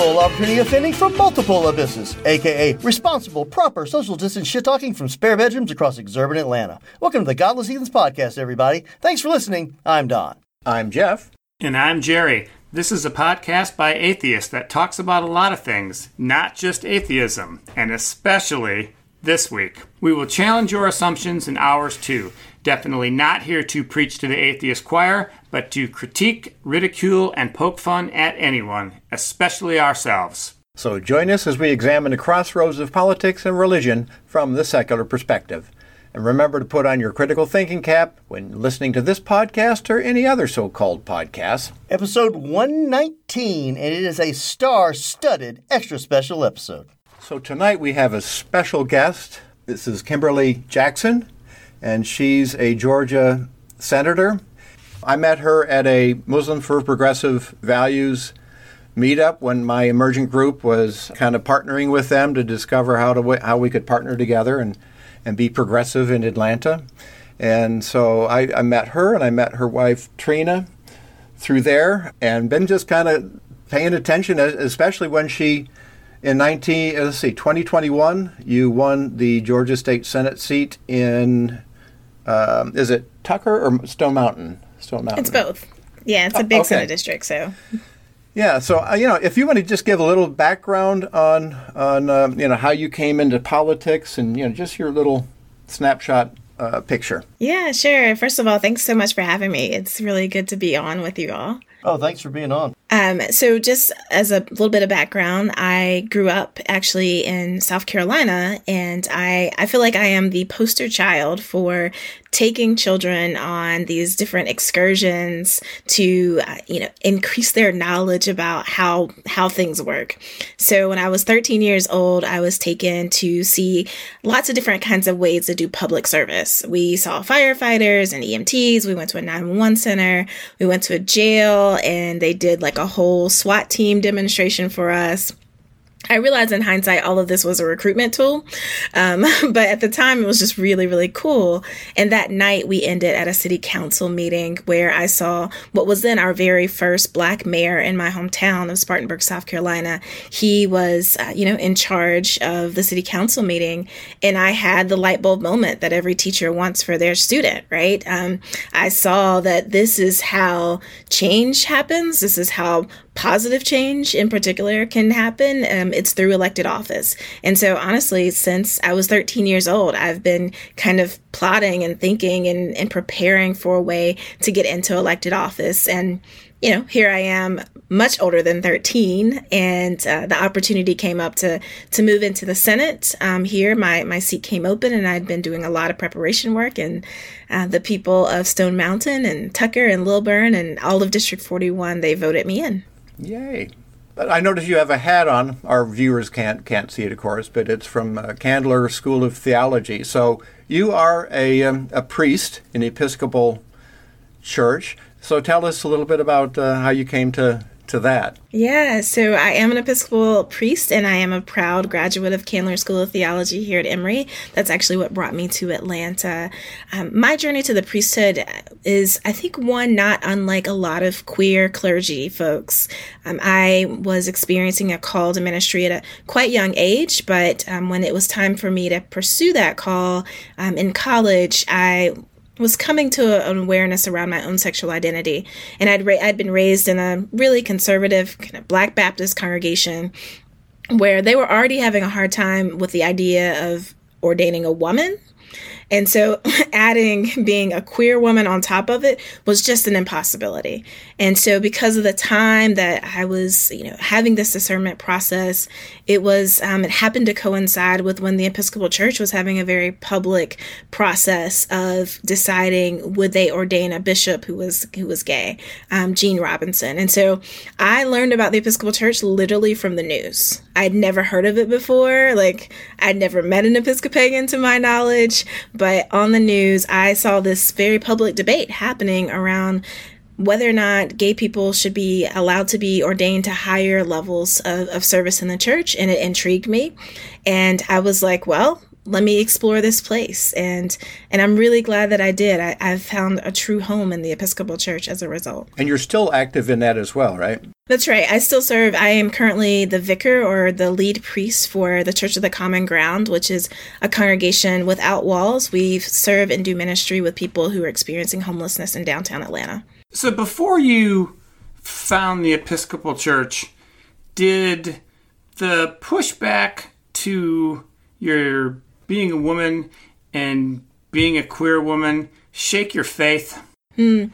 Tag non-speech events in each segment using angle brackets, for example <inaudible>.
Equal opportunity offending from multiple abysses, aka responsible, proper, social distance shit talking from spare bedrooms across exurban Atlanta. Welcome to the Godless Heathens Podcast, everybody. Thanks for listening. I'm Don. I'm Jeff. And I'm Jerry. This is a podcast by atheists that talks about a lot of things, not just atheism, and especially this week. We will challenge your assumptions and ours too. Definitely not here to preach to the atheist choir, but to critique, ridicule, and poke fun at anyone, especially ourselves. So join us as we examine the crossroads of politics and religion from the secular perspective. And remember to put on your critical thinking cap when listening to this podcast or any other so called podcast. Episode 119, and it is a star studded extra special episode. So tonight we have a special guest. This is Kimberly Jackson and she's a Georgia senator. I met her at a Muslim for Progressive Values meetup when my emergent group was kind of partnering with them to discover how to how we could partner together and and be progressive in Atlanta. And so I, I met her and I met her wife Trina through there and been just kind of paying attention, especially when she in 19 let's see 2021 you won the Georgia State Senate seat in um, is it Tucker or Stone Mountain? Stone Mountain. It's both. Yeah, it's a big oh, okay. Senate district, so. Yeah, so uh, you know, if you want to just give a little background on on um, you know how you came into politics and you know just your little snapshot uh, picture. Yeah, sure. First of all, thanks so much for having me. It's really good to be on with you all. Oh, thanks for being on. Um, so, just as a little bit of background, I grew up actually in South Carolina, and I, I feel like I am the poster child for taking children on these different excursions to uh, you know increase their knowledge about how how things work. So when i was 13 years old i was taken to see lots of different kinds of ways to do public service. We saw firefighters and emts we went to a 911 center. We went to a jail and they did like a whole swat team demonstration for us I realized in hindsight all of this was a recruitment tool, um, <laughs> but at the time it was just really, really cool. And that night we ended at a city council meeting where I saw what was then our very first black mayor in my hometown of Spartanburg, South Carolina. He was, uh, you know, in charge of the city council meeting, and I had the light bulb moment that every teacher wants for their student. Right? Um, I saw that this is how change happens. This is how positive change in particular can happen, um, it's through elected office. And so, honestly, since I was 13 years old, I've been kind of plotting and thinking and, and preparing for a way to get into elected office. And you know, here I am, much older than 13, and uh, the opportunity came up to to move into the Senate. Um, here, my my seat came open, and I'd been doing a lot of preparation work. And uh, the people of Stone Mountain and Tucker and Lilburn and all of District 41, they voted me in. Yay. But I notice you have a hat on. Our viewers can't can't see it, of course, but it's from uh, Candler School of Theology. So you are a um, a priest in the Episcopal Church. So tell us a little bit about uh, how you came to to that? Yeah, so I am an Episcopal priest and I am a proud graduate of Candler School of Theology here at Emory. That's actually what brought me to Atlanta. Um, my journey to the priesthood is, I think, one not unlike a lot of queer clergy folks. Um, I was experiencing a call to ministry at a quite young age, but um, when it was time for me to pursue that call um, in college, I was coming to an awareness around my own sexual identity. And I'd, ra- I'd been raised in a really conservative kind of Black Baptist congregation where they were already having a hard time with the idea of ordaining a woman And so <laughs> adding being a queer woman on top of it was just an impossibility. And so because of the time that I was, you know, having this discernment process, it was um, it happened to coincide with when the Episcopal Church was having a very public process of deciding would they ordain a bishop who was who was gay, um, Gene Robinson. And so I learned about the Episcopal Church literally from the news. I'd never heard of it before. Like I'd never met an Episcopalian to my knowledge, but on the news I saw this very public debate happening around whether or not gay people should be allowed to be ordained to higher levels of, of service in the church, and it intrigued me. And I was like, well, let me explore this place. And and i'm really glad that i did. I, i've found a true home in the episcopal church as a result. And you're still active in that as well right? That's right. I still serve. I am currently the vicar or the lead priest for the church of the common ground which is a congregation without walls. We serve and do ministry with people who are experiencing homelessness in downtown atlanta. So before you found the episcopal church did the pushback to your being a woman and being a queer woman shake your faith? Hmm.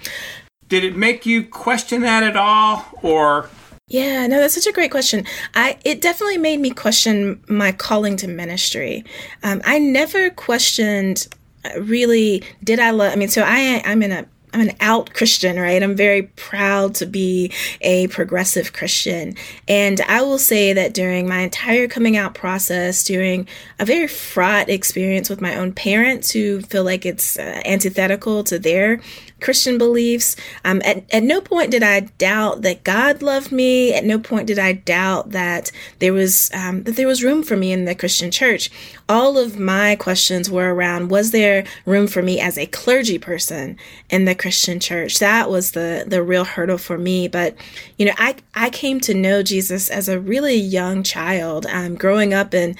Did it make you question that at all, or? Yeah, no, that's such a great question. I it definitely made me question my calling to ministry. Um, I never questioned uh, really did I love. I mean, so I I'm in a I'm an out Christian, right? I'm very proud to be a progressive Christian. And I will say that during my entire coming out process, during a very fraught experience with my own parents who feel like it's uh, antithetical to their Christian beliefs. Um, at, at no point did I doubt that God loved me. At no point did I doubt that there was um, that there was room for me in the Christian church. All of my questions were around: Was there room for me as a clergy person in the Christian church? That was the the real hurdle for me. But you know, I I came to know Jesus as a really young child. Um, growing up in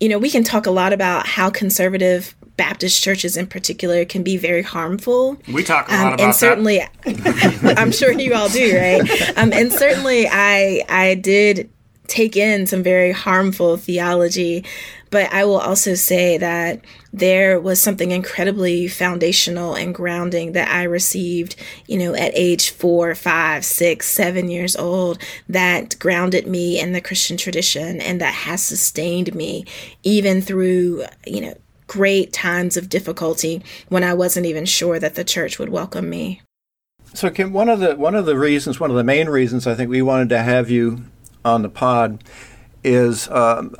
you know, we can talk a lot about how conservative Baptist churches in particular can be very harmful. We talk a lot um, about and certainly, <laughs> <laughs> I'm sure you all do, right? Um, and certainly, I I did take in some very harmful theology, but I will also say that there was something incredibly foundational and grounding that I received, you know, at age four, five, six, seven years old that grounded me in the Christian tradition and that has sustained me even through, you know, great times of difficulty when I wasn't even sure that the church would welcome me. So, Kim, one of the one of the reasons, one of the main reasons, I think we wanted to have you on the pod is, um,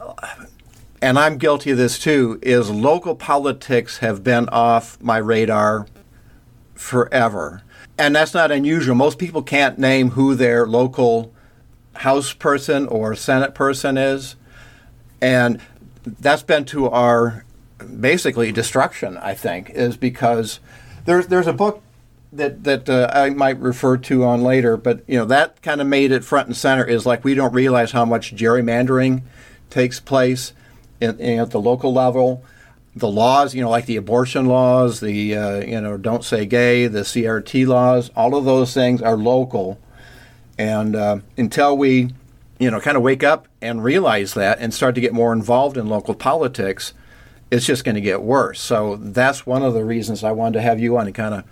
and I'm guilty of this too, is local politics have been off my radar forever, and that's not unusual. Most people can't name who their local House person or Senate person is, and that's been to our basically destruction. I think is because there's there's a book that that uh, I might refer to on later, but you know that kind of made it front and center. Is like we don't realize how much gerrymandering takes place in, in, at the local level. The laws, you know, like the abortion laws, the uh, you know, don't say gay, the CRT laws, all of those things are local, and uh, until we, you know, kind of wake up and realize that and start to get more involved in local politics, it's just going to get worse. So that's one of the reasons I wanted to have you on to kind of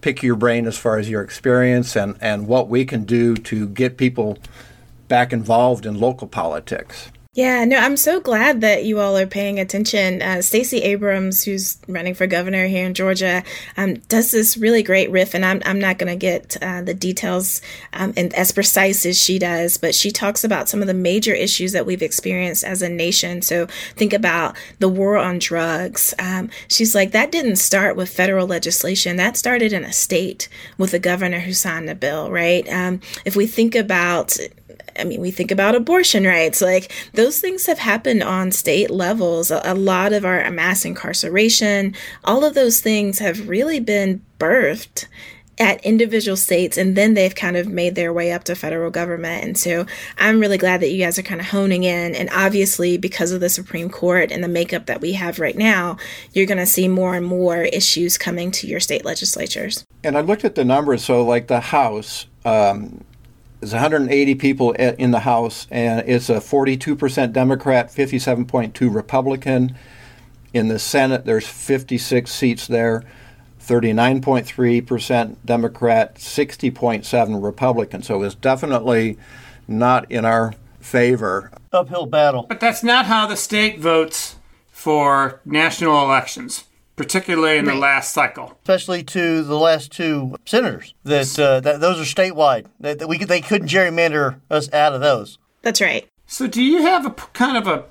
pick your brain as far as your experience and, and what we can do to get people back involved in local politics. Yeah, no, I'm so glad that you all are paying attention. Uh, Stacey Abrams, who's running for governor here in Georgia, um, does this really great riff, and I'm, I'm not going to get uh, the details um, and as precise as she does, but she talks about some of the major issues that we've experienced as a nation. So think about the war on drugs. Um, she's like, that didn't start with federal legislation, that started in a state with a governor who signed the bill, right? Um, if we think about I mean, we think about abortion rights, like those things have happened on state levels. A, a, lot of our mass incarceration, all of those things have really been birthed at individual states and then they've kind of made their way up to federal government. And so I'm really glad that you guys are kind of honing in. And obviously, because of the Supreme Court and the makeup that we have right now, you're going to see more and more issues coming to your state legislatures. And I looked at the numbers. So, like the House, um, there's 180 people in the House, and it's a 42% Democrat, 57.2 Republican. In the Senate, there's 56 seats there. 39.3% Democrat, 60.7 Republican. So it's definitely not in our favor. Uphill battle. But that's not how the state votes for national elections, particularly in the last cycle. Especially to the last two senators. That, uh, that those are statewide. That, that we could- they couldn't gerrymander us out of those. That's right. So, do you have a p- kind of a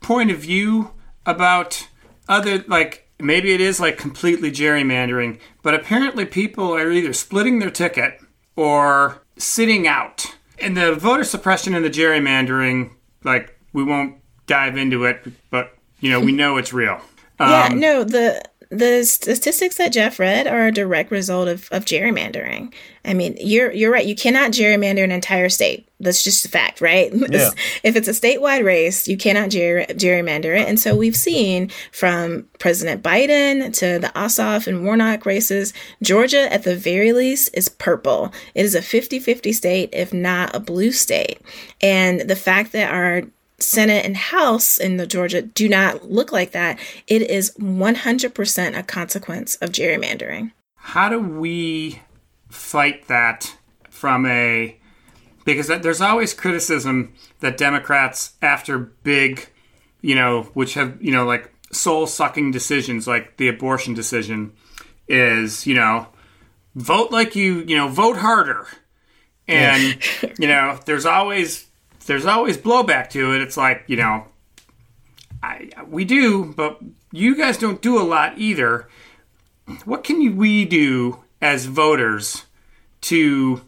point of view about other, like, maybe it is like completely gerrymandering, but apparently people are either splitting their ticket or sitting out. And the voter suppression and the gerrymandering, like, we won't dive into it, but, you know, we <laughs> know it's real. Yeah, Um, no, the the statistics that Jeff read are a direct result of, of gerrymandering. I mean, you're you're right. You cannot gerrymander an entire state. That's just a fact, right? <laughs> Yeah. if it's a statewide race, you cannot ger- gerrymander it. And so we've seen from President Biden to the Ossoff and Warnock races, Georgia at the very least is purple. It is a 50-50 state, if not a blue state. And the fact that our Senate and House in the Georgia do not look like that. It is 100% a consequence of gerrymandering. how do we fight that from a because there's always criticism that Democrats after big you know which have you know like soul sucking decisions like the abortion decision is you know vote like you you know vote harder and <laughs> you know there's always there's always blowback to it it's like you know I, we do but you guys don't do a lot either what can we do as voters to,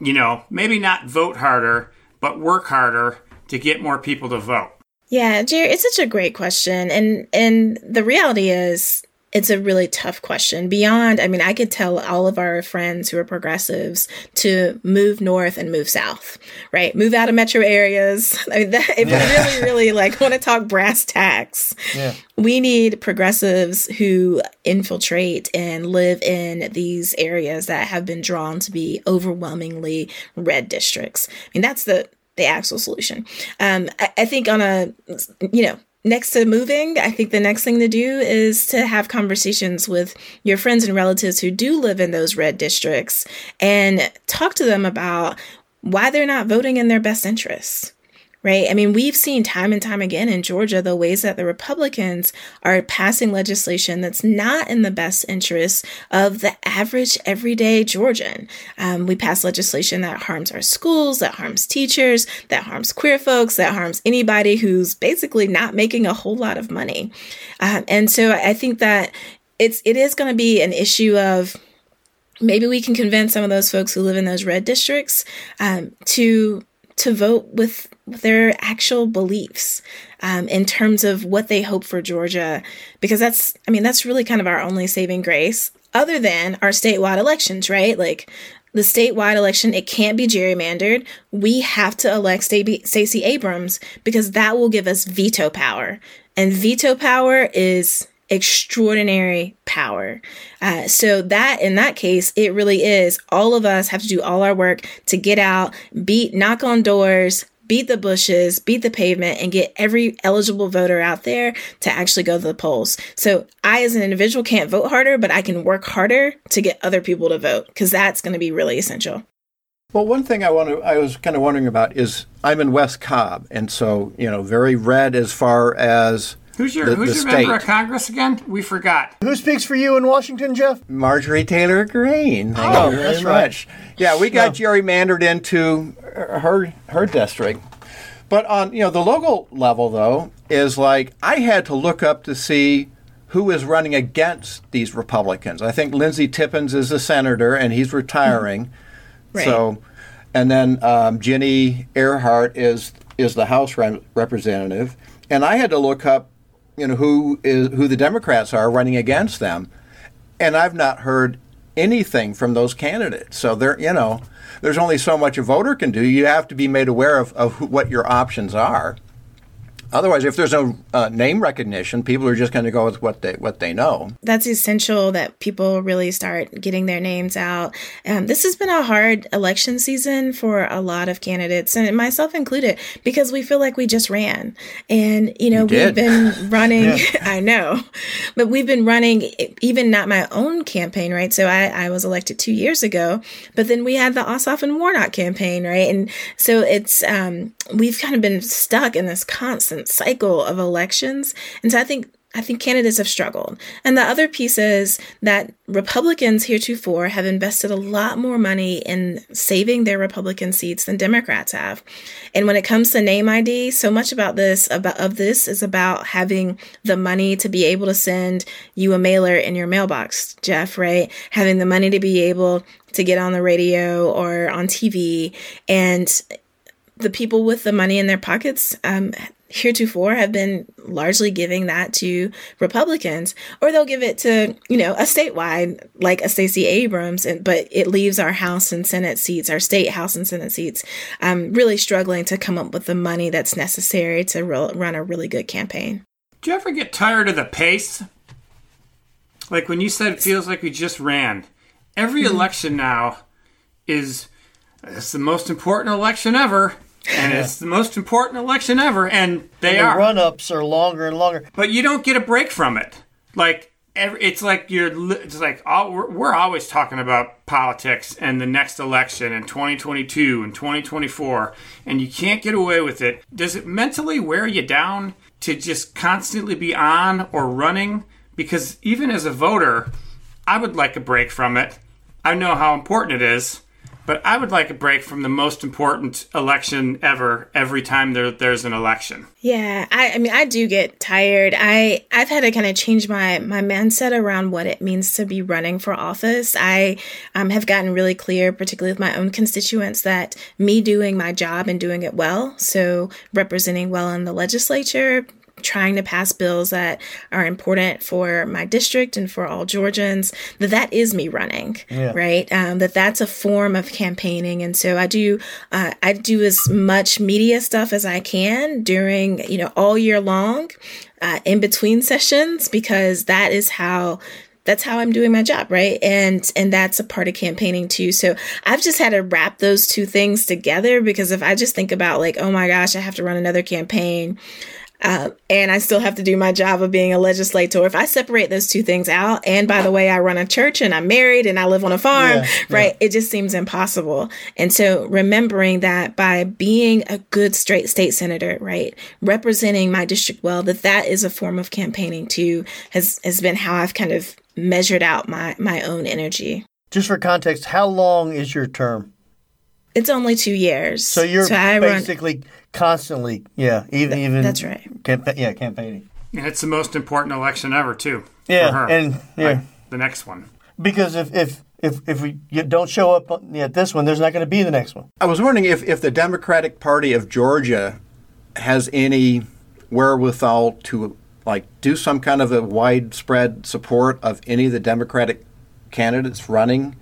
you know, maybe not vote harder, but work harder to get more people to vote? Yeah, Jerry, it's such a great question. And and the reality is it's a really tough question. Beyond, I mean, I could tell all of our friends who are progressives to move north and move south, right? Move out of metro areas. <laughs> I mean, that, if we really, really like want to talk brass tacks, Yeah. we need progressives who infiltrate and live in these areas that have been drawn to be overwhelmingly red districts. I mean, that's the the actual solution. Um, I, I think on a you know next to moving, I think the next thing to do is to have conversations with your friends and relatives who do live in those red districts and talk to them about why they're not voting in their best interests right? I mean, we've seen time and time again in Georgia the ways that the Republicans are passing legislation that's not in the best interest of the average everyday Georgian. Um, we pass legislation that harms our schools, that harms teachers, that harms queer folks, that harms anybody who's basically not making a whole lot of money. Um, and so I think that it's it is going to be an issue of maybe we can convince some of those folks who live in those red districts um, to to vote with their actual beliefs um, in terms of what they hope for Georgia, because that's I mean that's really kind of our only saving grace, other than our statewide elections, right? Like the statewide election, it can't be gerrymandered. We have to elect Sta- Stacey Abrams because that will give us veto power, and veto power is extraordinary power. Uh, so that in that case, it really is all of us have to do all our work to get out, beat, knock on doors, beat the bushes, beat the pavement, and get every eligible voter out there to actually go to the polls. So I, as an individual, can't vote harder, but I can work harder to get other people to vote because that's going to be really essential. Well, one thing I want to, I was kind of wondering about is I'm in West Cobb, and so you know, very red as far as Who's your The- Who's the your member of Congress again? We forgot. Who speaks for you in Washington, Jeff? Marjorie Taylor Greene. Thank Oh, you very that's right. much. Yeah, we got gerrymandered into her her district. But on you know the local level though is like I had to look up to see who is running against these Republicans. I think Lindsey Tippins is a senator and he's retiring. <laughs> Right. So, and then um, Ginny Ehrhart is is the House re- representative, and I had to look up, you know, who is who the Democrats are running against them, and I've not heard anything from those candidates. So there, you know, there's only so much a voter can do. You have to be made aware of, of what your options are. Otherwise, if there's no uh, name recognition, people are just going to go with what they what they know. That's essential that people really start getting their names out. Um, this has been a hard election season for a lot of candidates, and myself included, because we feel like we just ran, and you know You we've been <laughs> running. <laughs> I know, but we've been running even not my own campaign, right? So I, I was elected two years ago, but then we had the Ossoff and Warnock campaign, right? And so it's um, we've kind of been stuck in this constant cycle of elections, and so I think I think candidates have struggled. And the other piece is that Republicans heretofore have invested a lot more money in saving their Republican seats than Democrats have. And when it comes to name ID, so much about this about of this is about having the money to be able to send you a mailer in your mailbox, Jeff, right? Having the money to be able to get on the radio or on TV and the people with the money in their pockets um, heretofore have been largely giving that to Republicans, or they'll give it to you know a statewide like a Stacey Abrams, and but it leaves our House and Senate seats, our state House and Senate seats, um, really struggling to come up with the money that's necessary to re- run a really good campaign. Do you ever get tired of the pace? Like when you said it feels like we just ran. Every Mm-hmm. election now is it's the most important election ever. And it's the most important election ever, and they the are. run ups are longer and longer. but you don't get a break from it. Like every, it's like you're it's like all, we're, we're always talking about politics and the next election and 2022 and 2024 and you can't get away with it. Does it mentally wear you down to just constantly be on or running because even as a voter, I would like a break from it. I know how important it is. But I would like a break from the most important election ever every time there, there's an election. Yeah, I, I mean, I do get tired. I I've had to kind of change my my mindset around what it means to be running for office. I um, have gotten really clear, particularly with my own constituents, that me doing my job and doing it well, so representing well in the legislature, trying to pass bills that are important for my district and for all Georgians, that that is me running, right? Um, that that's a form of campaigning. And so I do, uh, I do as much media stuff as I can during, you know, all year long, uh, in between sessions, because that is how that's how I'm doing my job, right? And and that's a part of campaigning too. So I've just had to wrap those two things together because if I just think about like, oh my gosh, I have to run another campaign, uh, and I still have to do my job of being a legislator. If I separate those two things out, and by the way, I run a church and I'm married and I live on a farm, Yeah, right? It just seems impossible. And so remembering that by being a good straight state senator, right, representing my district well, that that is a form of campaigning too, has has been how I've kind of measured out my my own energy. Just for context, how long is your term? It's only two years. So you're run- basically constantly, yeah, even even that's right. Campa- yeah, campaigning. And it's the most important election ever, too. Yeah, for her. and yeah, Like, the next one. because if if if if we don't show up at this one, there's not going to be the next one. I was wondering if, if the Democratic Party of Georgia has any wherewithal to like do some kind of a widespread support of any of the Democratic candidates running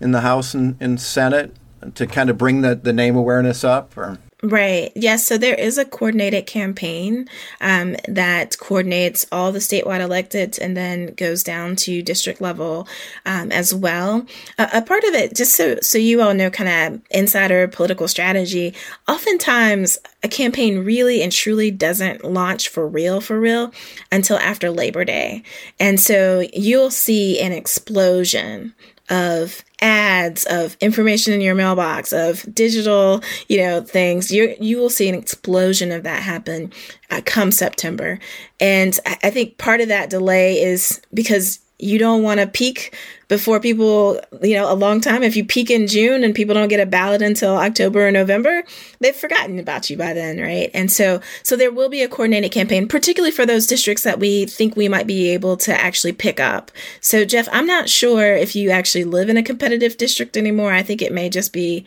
in the House and, and Senate to kind of bring the, the name awareness up or Right. Yes. So there is a coordinated campaign um, that coordinates all the statewide electeds and then goes down to district level um, as well. Uh, a part of it, just so so you all know, kind of insider political strategy. Oftentimes, a campaign really and truly doesn't launch for real, for real, until after Labor Day, and so you'll see an explosion of ads of information in your mailbox of digital you know things. You you will see an explosion of that happen uh, come september. And I, I think part of that delay is because you don't want to peak before people, you know, a long time. If you peak in June and people don't get a ballot until October or November, they've forgotten about you by then, right? And so, so there will be a coordinated campaign, particularly for those districts that we think we might be able to actually pick up. So, Jeff, I'm not sure if you actually live in a competitive district anymore. I think it may just be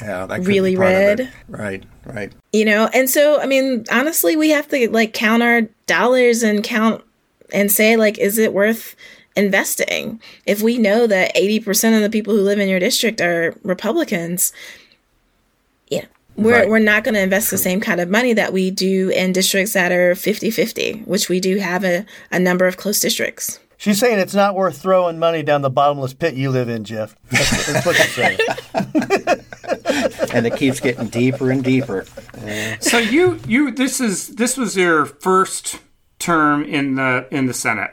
yeah, that Really be part of it. red. Right, right. you know and so i mean honestly we have to like count our dollars and count and say like is it worth investing if we know that 80% of the people who live in your district are republicans yeah we're, Right. we're not going to invest the same kind of money that we do in districts that are 50-50 which we do have a, a number of close districts She's saying it's not worth throwing money down the bottomless pit you live in, Jeff. That's, that's what she's saying. <laughs> and it keeps getting deeper and deeper. So you you this is this was your first term in the in the Senate.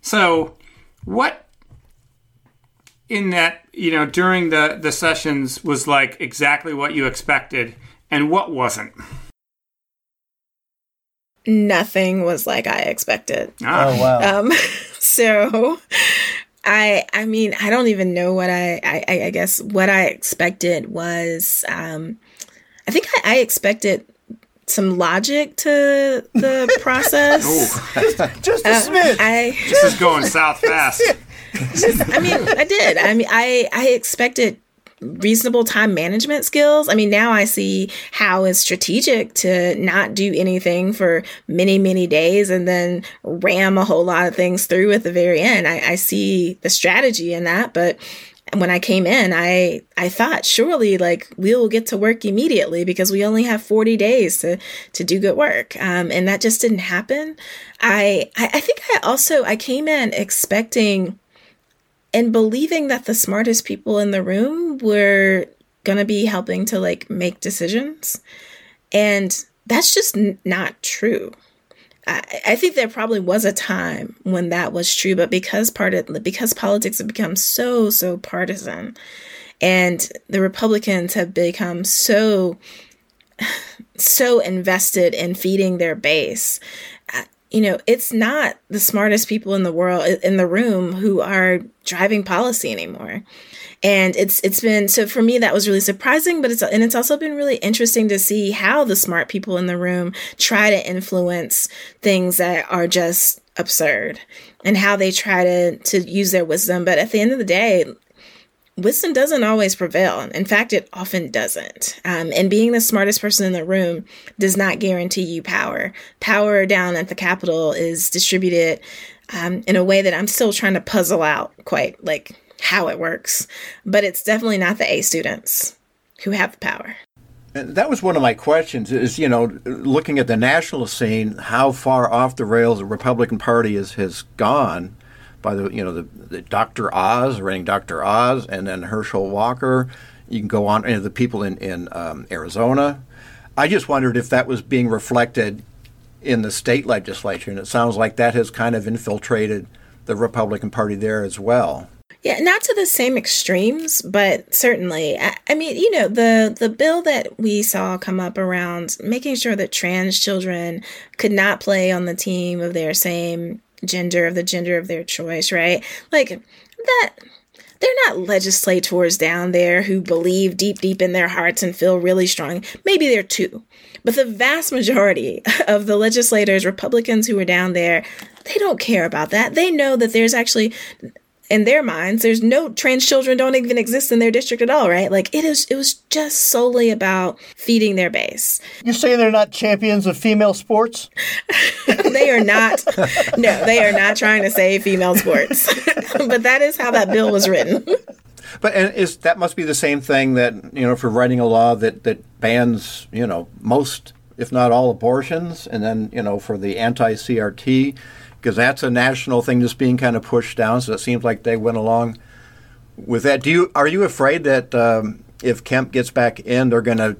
So what in that you know during the the sessions was like exactly what you expected, and what wasn't? nothing was like i expected Ah, Oh wow. Um, <laughs> so I, I mean, I don't even know what I, I, I guess what I expected was, um, I think I, I expected some logic to the <laughs> process. Just a Uh. I, this is going south fast. I mean, I did. I mean, I, I expected reasonable time management skills. I mean, now I see how it's strategic to not do anything for many, many days and then ram a whole lot of things through at the very end. I, I see the strategy in that, but when I came in, I I thought surely like we'll get to work immediately because we only have 40 days to to do good work. Um, and that just didn't happen. I, I I think I also I came in expecting and believing that the smartest people in the room were to be helping to like make decisions. And that's just n- not true. I, think there probably was a time when that was true, but because part of because politics have become so so partisan, and the Republicans have become so so invested in feeding their base, uh, you know, it's not the smartest people in the world in the room who are driving policy anymore. And it's it's been so for me that was really surprising, but it's and it's also been really interesting to see how the smart people in the room try to influence things that are just absurd and how they try to to use their wisdom. But at the end of the day, wisdom doesn't always prevail. In fact, it often doesn't. Um, and being the smartest person in the room does not guarantee you power. Power down at the Capitol is distributed um, in a way that I'm still trying to puzzle out quite like how it works. But it's definitely not the A students who have the power. That was one of my questions is, you know, looking at the national scene, how far off the rails the Republican Party is, has gone by the, you know, the, the Dr. Oz, running Dr. Oz, and then Herschel Walker. You can go on, you know, the people in, in um, Arizona. I just wondered if that was being reflected in the state legislature, and it sounds like that has kind of infiltrated the Republican Party there as well. Yeah, not to the same extremes, but certainly. I, I mean, you know, the the bill that we saw come up around making sure that trans children could not play on the team of their same gender, of the gender of their choice, right? Like that they're not legislators down there who believe deep, deep in their hearts and feel really strong. Maybe they're two. But the vast majority <laughs> of the legislators, Republicans who are down there, they don't care about that. They know that there's actually in their minds, there's no trans children don't even exist in their district at all, right? Like it is it was just solely about feeding their base. You're saying they're not champions of female sports? <laughs> they are not <laughs> no, they are not trying to save female sports. <laughs> but that is how that bill was written. But and is that must be the same thing that you know for writing a law that that bans you know most if not all abortions, and then you know for the anti CRT because that's a national thing that's being kind of pushed down. So it seems like they went along with that. Do you are you afraid that um, if Kemp gets back in, they're going to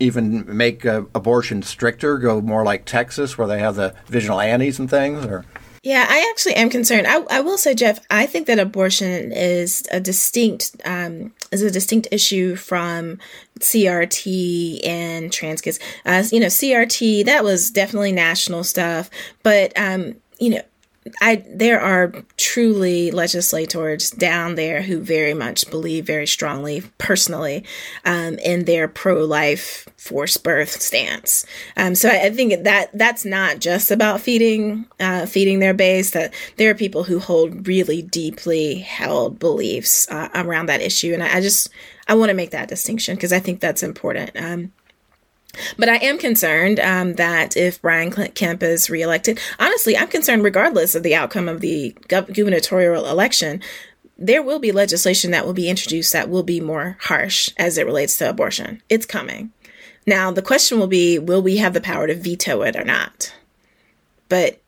even make uh, abortion stricter, go more like Texas, where they have the vigilantes and things, or Yeah, I actually am concerned. I, I will say, Jeff, I think that abortion is a distinct um, is a distinct issue from CRT and trans kids. Uh, you know, CRT that was definitely national stuff, but um, you know, I there are truly legislators down there who very much believe very strongly, personally, um, in their pro-life forced birth stance. Um, so I, I think that that's not just about feeding uh, feeding their base. That there are people who hold really deeply held beliefs uh, around that issue, and I, I just I want to make that distinction because I think that's important. Um, but I am concerned um, that if Brian Kemp is reelected, honestly, I'm concerned regardless of the outcome of the gubernatorial election, there will be legislation that will be introduced that will be more harsh as it relates to abortion. It's coming. Now, the question will be will we have the power to veto it or not? But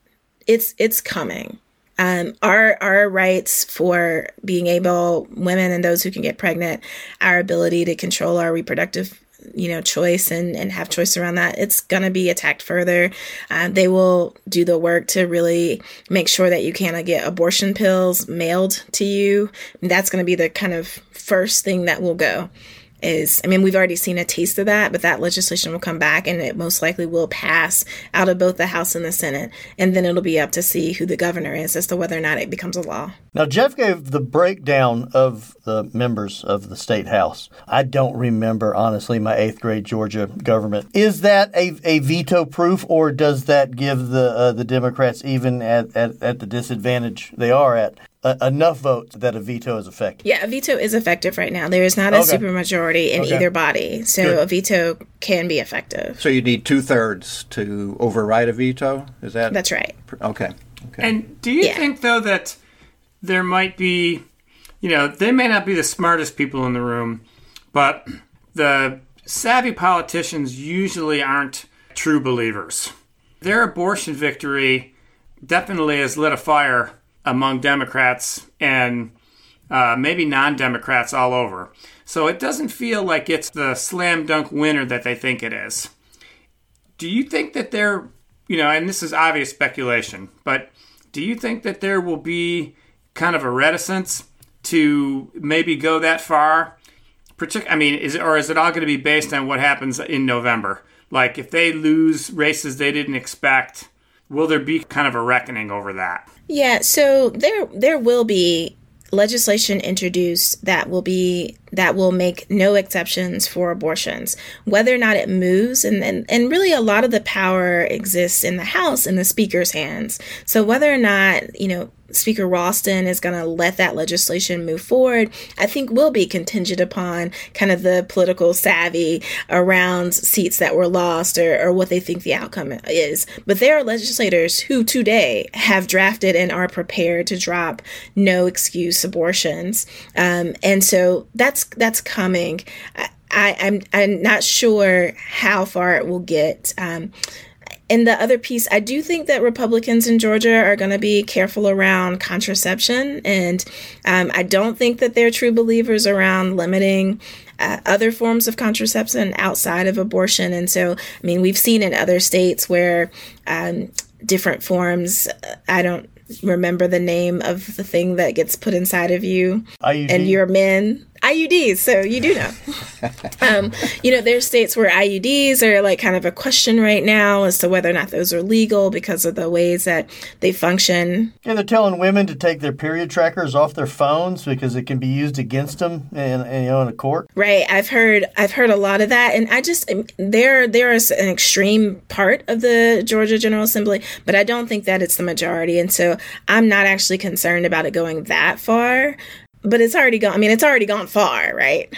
it's it's coming. Um, our our rights for being able women and those who can get pregnant, our ability to control our reproductive you know choice and and have choice around that it's going to be attacked further. Uh, they will do the work to really make sure that you cannot get abortion pills mailed to you. That's going to be the kind of first thing that will go is I mean, we've already seen a taste of that, but that legislation will come back and it most likely will pass out of both the House and the Senate. And then it'll be up to see who the governor is as to whether or not it becomes a law. Now, Jeff gave the breakdown of the members of the state house. I don't remember, honestly, my eighth grade Georgia government. Is that a, a veto proof, or does that give the uh, the Democrats, even at, at, at the disadvantage they are at, enough votes that a veto is effective. Yeah, a veto is effective right now. There is not a okay. supermajority in okay. either body, so Good. a veto can be effective. So you need two thirds to override a veto. Is that? That's right. Okay. Okay. And do you yeah. think though that there might be, you know, they may not be the smartest people in the room, but the savvy politicians usually aren't true believers. Their abortion victory definitely has lit a fire among Democrats and uh, maybe non Democrats all over. So it doesn't feel like it's the slam dunk winner that they think it is. Do you think that there, you know, and this is obvious speculation, but do you think that there will be kind of a reticence to maybe go that far? Partic- I mean, is it, or is it all going to be based on what happens in November? Like, if they lose races they didn't expect, will there be kind of a reckoning over that? Yeah, so there there will be legislation introduced that will be that will make no exceptions for abortions. Whether or not it moves and, and and really a lot of the power exists in the house in the speaker's hands. So whether or not you know Speaker Ralston is going to let that legislation move forward, I think will be contingent upon kind of the political savvy around seats that were lost or, or what they think the outcome is. But there are legislators who today have drafted and are prepared to drop no excuse abortions. Um, and so that's that's coming. I, I, I'm I'm not sure how far it will get. Um, and the other piece, I do think that Republicans in Georgia are going to be careful around contraception. And um, I don't think that they're true believers around limiting uh, other forms of contraception outside of abortion. And so, I mean, we've seen in other states where um, different forms, I don't remember the name of the thing that gets put inside of you IUD. and you're men IUDs, so you do know. <laughs> um, you know, there's states where IUDs are like kind of a question right now as to whether or not those are legal because of the ways that they function. Yeah, they're telling women to take their period trackers off their phones because it can be used against them in, in you know in a court. Right. I've heard I've heard a lot of that, and I just um, there there is an extreme part of the Georgia General Assembly, but I don't think that it's the majority, and so I'm not actually concerned about it going that far but it's already gone. I mean, it's already gone far, right?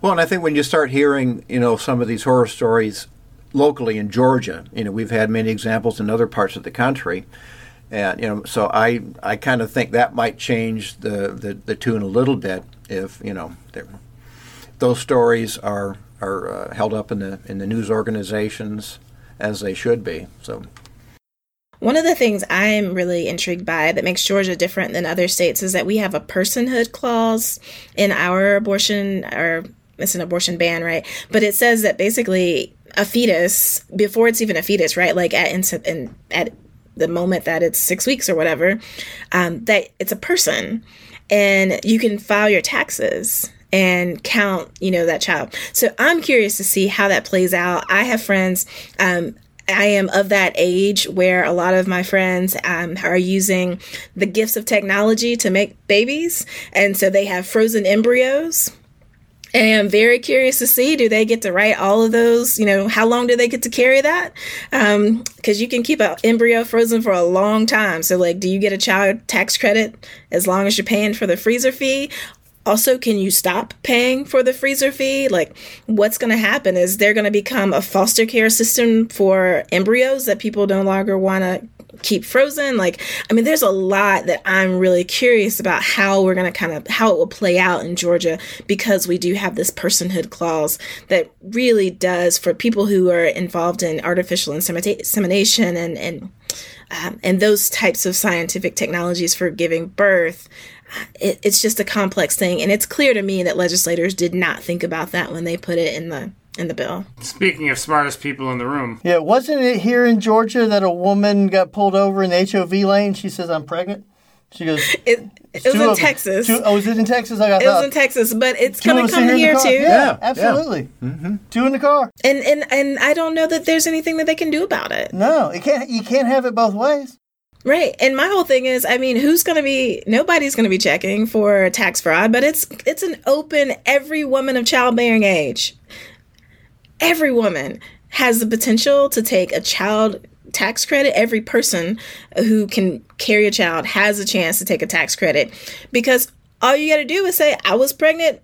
Well, and I think when you start hearing, you know, some of these horror stories locally in Georgia, you know, we've had many examples in other parts of the country, and you know, so I I kind of think that might change the the, the tune a little bit if you know those stories are are uh, held up in the in the news organizations as they should be. So one of the things I'm really intrigued by that makes Georgia different than other states is that we have a personhood clause in our abortion, or it's an abortion ban, right? But it says that basically a fetus, before it's even a fetus, right? Like at, in, at the moment that it's six weeks or whatever, um, that it's a person. And you can file your taxes and count, you know, that child. So I'm curious to see how that plays out. I have friends, um, I am of that age where a lot of my friends um, are using the gifts of technology to make babies. And so they have frozen embryos. And I'm very curious to see do they get to write all of those? You know, how long do they get to carry that? Because um, you can keep an embryo frozen for a long time. So, like, do you get a child tax credit as long as you're paying for the freezer fee? Also, can you stop paying for the freezer fee? Like, what's going to happen is they're going to become a foster care system for embryos that people no longer want to keep frozen. Like, I mean, there's a lot that I'm really curious about how we're going to kind of, how it will play out in Georgia because we do have this personhood clause that really does for people who are involved in artificial insemination and, and, um, and those types of scientific technologies for giving birth. It, it's just a complex thing. And it's clear to me that legislators did not think about that when they put it in the in the bill. Speaking of smartest people in the room. Yeah, wasn't it here in Georgia that a woman got pulled over in the HOV lane? She says, I'm pregnant. She goes, <laughs> It, it was in Texas. Two, oh, was it in Texas? I got it was in Texas, but it's Two of going us to come here, too. Yeah, Yeah, absolutely. Mm-hmm. Two in the car. And and and I don't know that there's anything that they can do about it. No, it can't. You can't have it both ways. Right. And my whole thing is, I mean, who's going to be nobody's going to be checking for tax fraud, but it's it's an open every woman of childbearing age. Every woman has the potential to take a child tax credit. Every person who can carry a child has a chance to take a tax credit because all you got to do is say, I was pregnant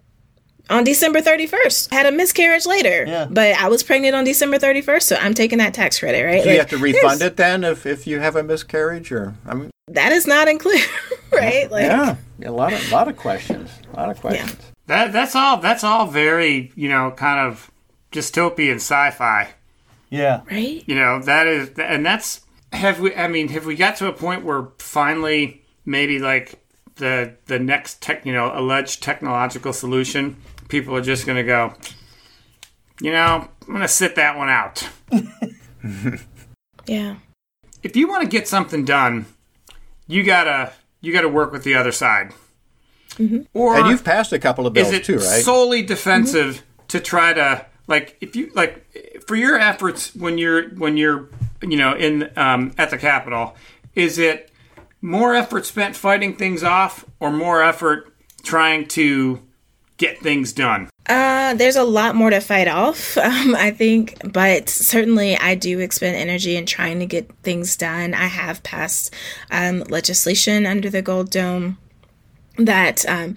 on December 31st, had a miscarriage later, Yeah. but I was pregnant on December 31st, so I'm taking that tax credit, right? Do you have to refund it then if, if you have a miscarriage or I mean That is not included, <laughs> right? Like, yeah a lot of lot of questions a lot of questions That that's all that's all very, you know, kind of dystopian sci-fi. Yeah. right? You know, that is and that's have we I mean, have we got to a point where finally maybe like the the next tech, you know, alleged technological solution, people are just going to go, you know, I'm going to sit that one out. <laughs> Yeah. If you want to get something done, you got to you got to work with the other side. Or and you've passed a couple of bills is it too right solely defensive to try to like if you like for your efforts when you're when you're you know in um, at the Capitol is it more effort spent fighting things off or more effort trying to get things done Uh, there's a lot more to fight off, <laughs> um, I think, but certainly I do expend energy in trying to get things done. I have passed um, legislation under the Gold Dome that um,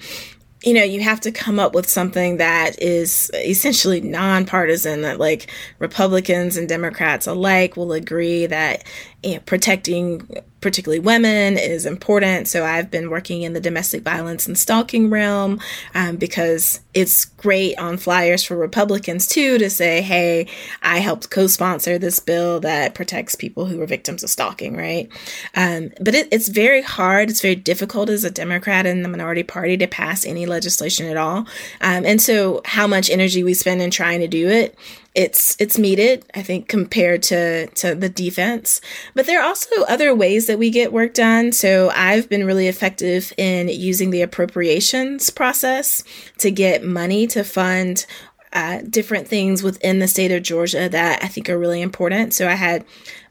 you know you have to come up with something that is essentially nonpartisan that like republicans and democrats alike will agree that you know, protecting particularly women is important. So i've been working in the domestic violence and stalking realm um, because it's great on flyers for republicans too to say hey i helped co-sponsor this bill that protects people who are victims of stalking right? Um, but it, it's very hard it's very difficult as a democrat in the minority party to pass any legislation at all. Um, and so how much energy we spend in trying to do it it's it's needed i think compared to to the defense but there are also other ways that we get work done so i've been really effective in using the appropriations process to get money to fund uh, different things within the state of Georgia that I think are really important. So I had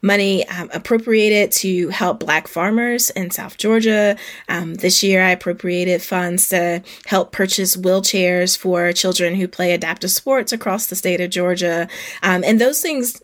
money um, appropriated to help Black farmers in South Georgia. Um, this year, I appropriated funds to help purchase wheelchairs for children who play adaptive sports across the state of Georgia. Um, and those things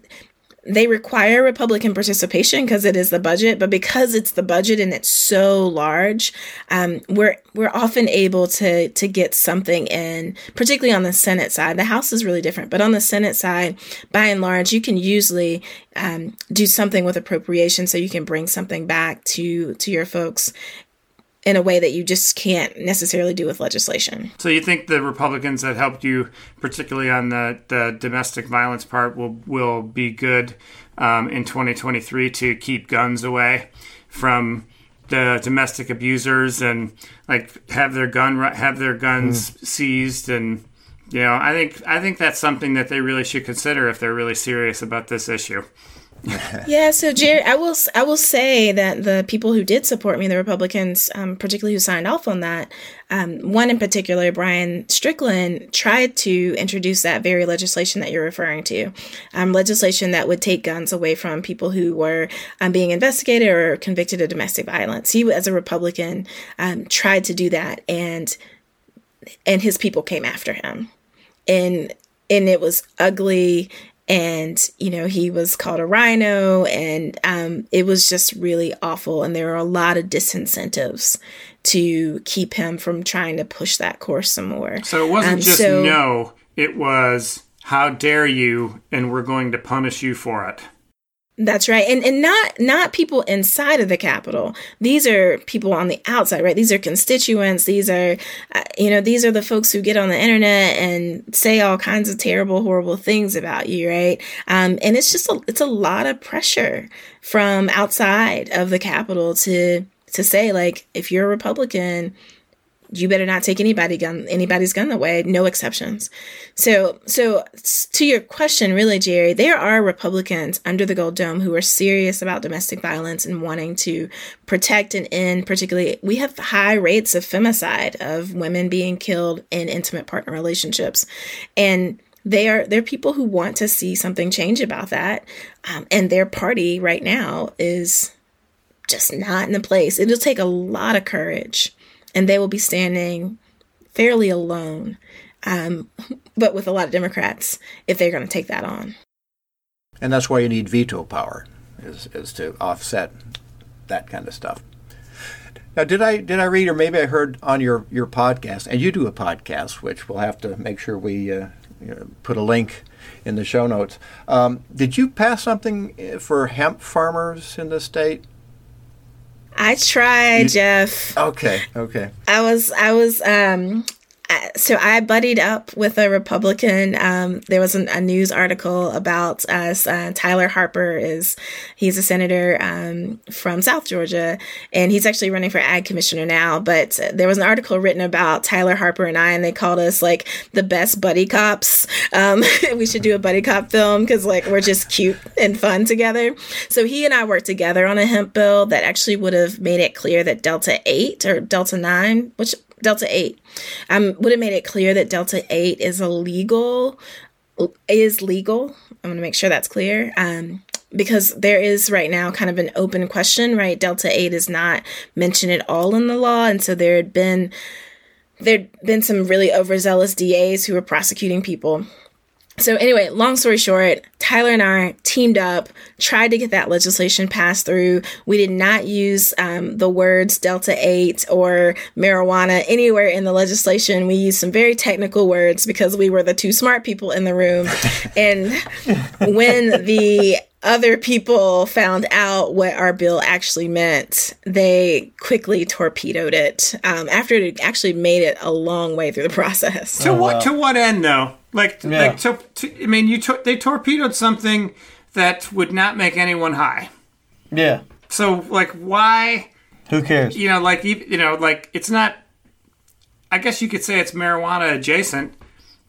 they require Republican participation because it is the budget, but because it's the budget and it's so large, um, we're we're often able to to get something in, particularly on the Senate side. The House is really different, but on the Senate side, by and large, you can usually um, do something with appropriation, so you can bring something back to to your folks in a way that you just can't necessarily do with legislation. So you think the Republicans that helped you, particularly on the, the domestic violence part, will will be good um, in 2023 to keep guns away from the domestic abusers and like have their gun have their guns seized and you know I think I think that's something that they really should consider if they're really serious about this issue. <laughs> Yeah, so Jerry, I will I will say that the people who did support me, the Republicans, um, particularly who signed off on that, um, one in particular, Brian Strickland, tried to introduce that very legislation that you're referring to, um, legislation that would take guns away from people who were um, being investigated or convicted of domestic violence. He, as a Republican, um, tried to do that, and and his people came after him, and and it was ugly and you know he was called a RINO and um, it was just really awful and there were a lot of disincentives to keep him from trying to push that course some more So it wasn't Um, just so- no, it was how dare you, and we're going to punish you for it. That's right. And and not not people inside of the Capitol. These are people on the outside, right? These are constituents. These are uh, you know, these are the folks who get on the internet and say all kinds of terrible horrible things about you, right? Um, and it's just a it's a lot of pressure from outside of the Capitol to to say like if you're a Republican, you better not take anybody gun anybody's gun away. No exceptions. So so to your question really jerry there are republicans under the gold dome who are serious about domestic violence and wanting to protect and end particularly we have high rates of femicide of women being killed in intimate partner relationships. And they are they're people who want to see something change about that. Um, and their party right now is just not in the place. It'll take a lot of courage and they will be standing fairly alone, um, <laughs> but with a lot of Democrats if they're going to take that on. And that's why you need veto power, is, is to offset that kind of stuff. Now, did I did I read, or maybe I heard on your, your podcast, and you do a podcast, which we'll have to make sure we uh, you know, put a link in the show notes. Um, did you pass something uh, for hemp farmers in the state? I tried, you, Jeff. Okay, okay. I was, I was, um, so I buddied up with a Republican. Um, there was an, a news article about us. Uh, Tyler Harper is he's a senator um, from South Georgia, and he's actually running for ag commissioner now. But there was an article written about Tyler Harper and I, and they called us like the best buddy cops. Um, <laughs> we should do a buddy cop film because like we're just cute and fun together. So he and I worked together on a hemp bill that actually would have made it clear that Delta Eight or Delta Nine, which Delta 8 um, would have made it clear that Delta 8 is illegal, is legal. I'm going to make sure that's clear. Um, because there is right now kind of an open question, right? Delta 8 is not mentioned at all in the law. And so there had been there'd been some really overzealous DAs who were prosecuting people so anyway, long story short, Tyler and I teamed up, tried to get that legislation passed through. We did not use um, the words Delta 8 or marijuana anywhere in the legislation. We used some very technical words because we were the two smart people in the room. <laughs> and when the other people found out what our bill actually meant, they quickly torpedoed it um, after it actually made it a long way through the <laughs> process. To oh, what? Wow. To what end, though? Like, yeah. like to, to, I mean, you to, they torpedoed something that would not make anyone high. Yeah. So, like, why? Who cares? You know, like you know, like it's not. I guess you could say it's marijuana adjacent,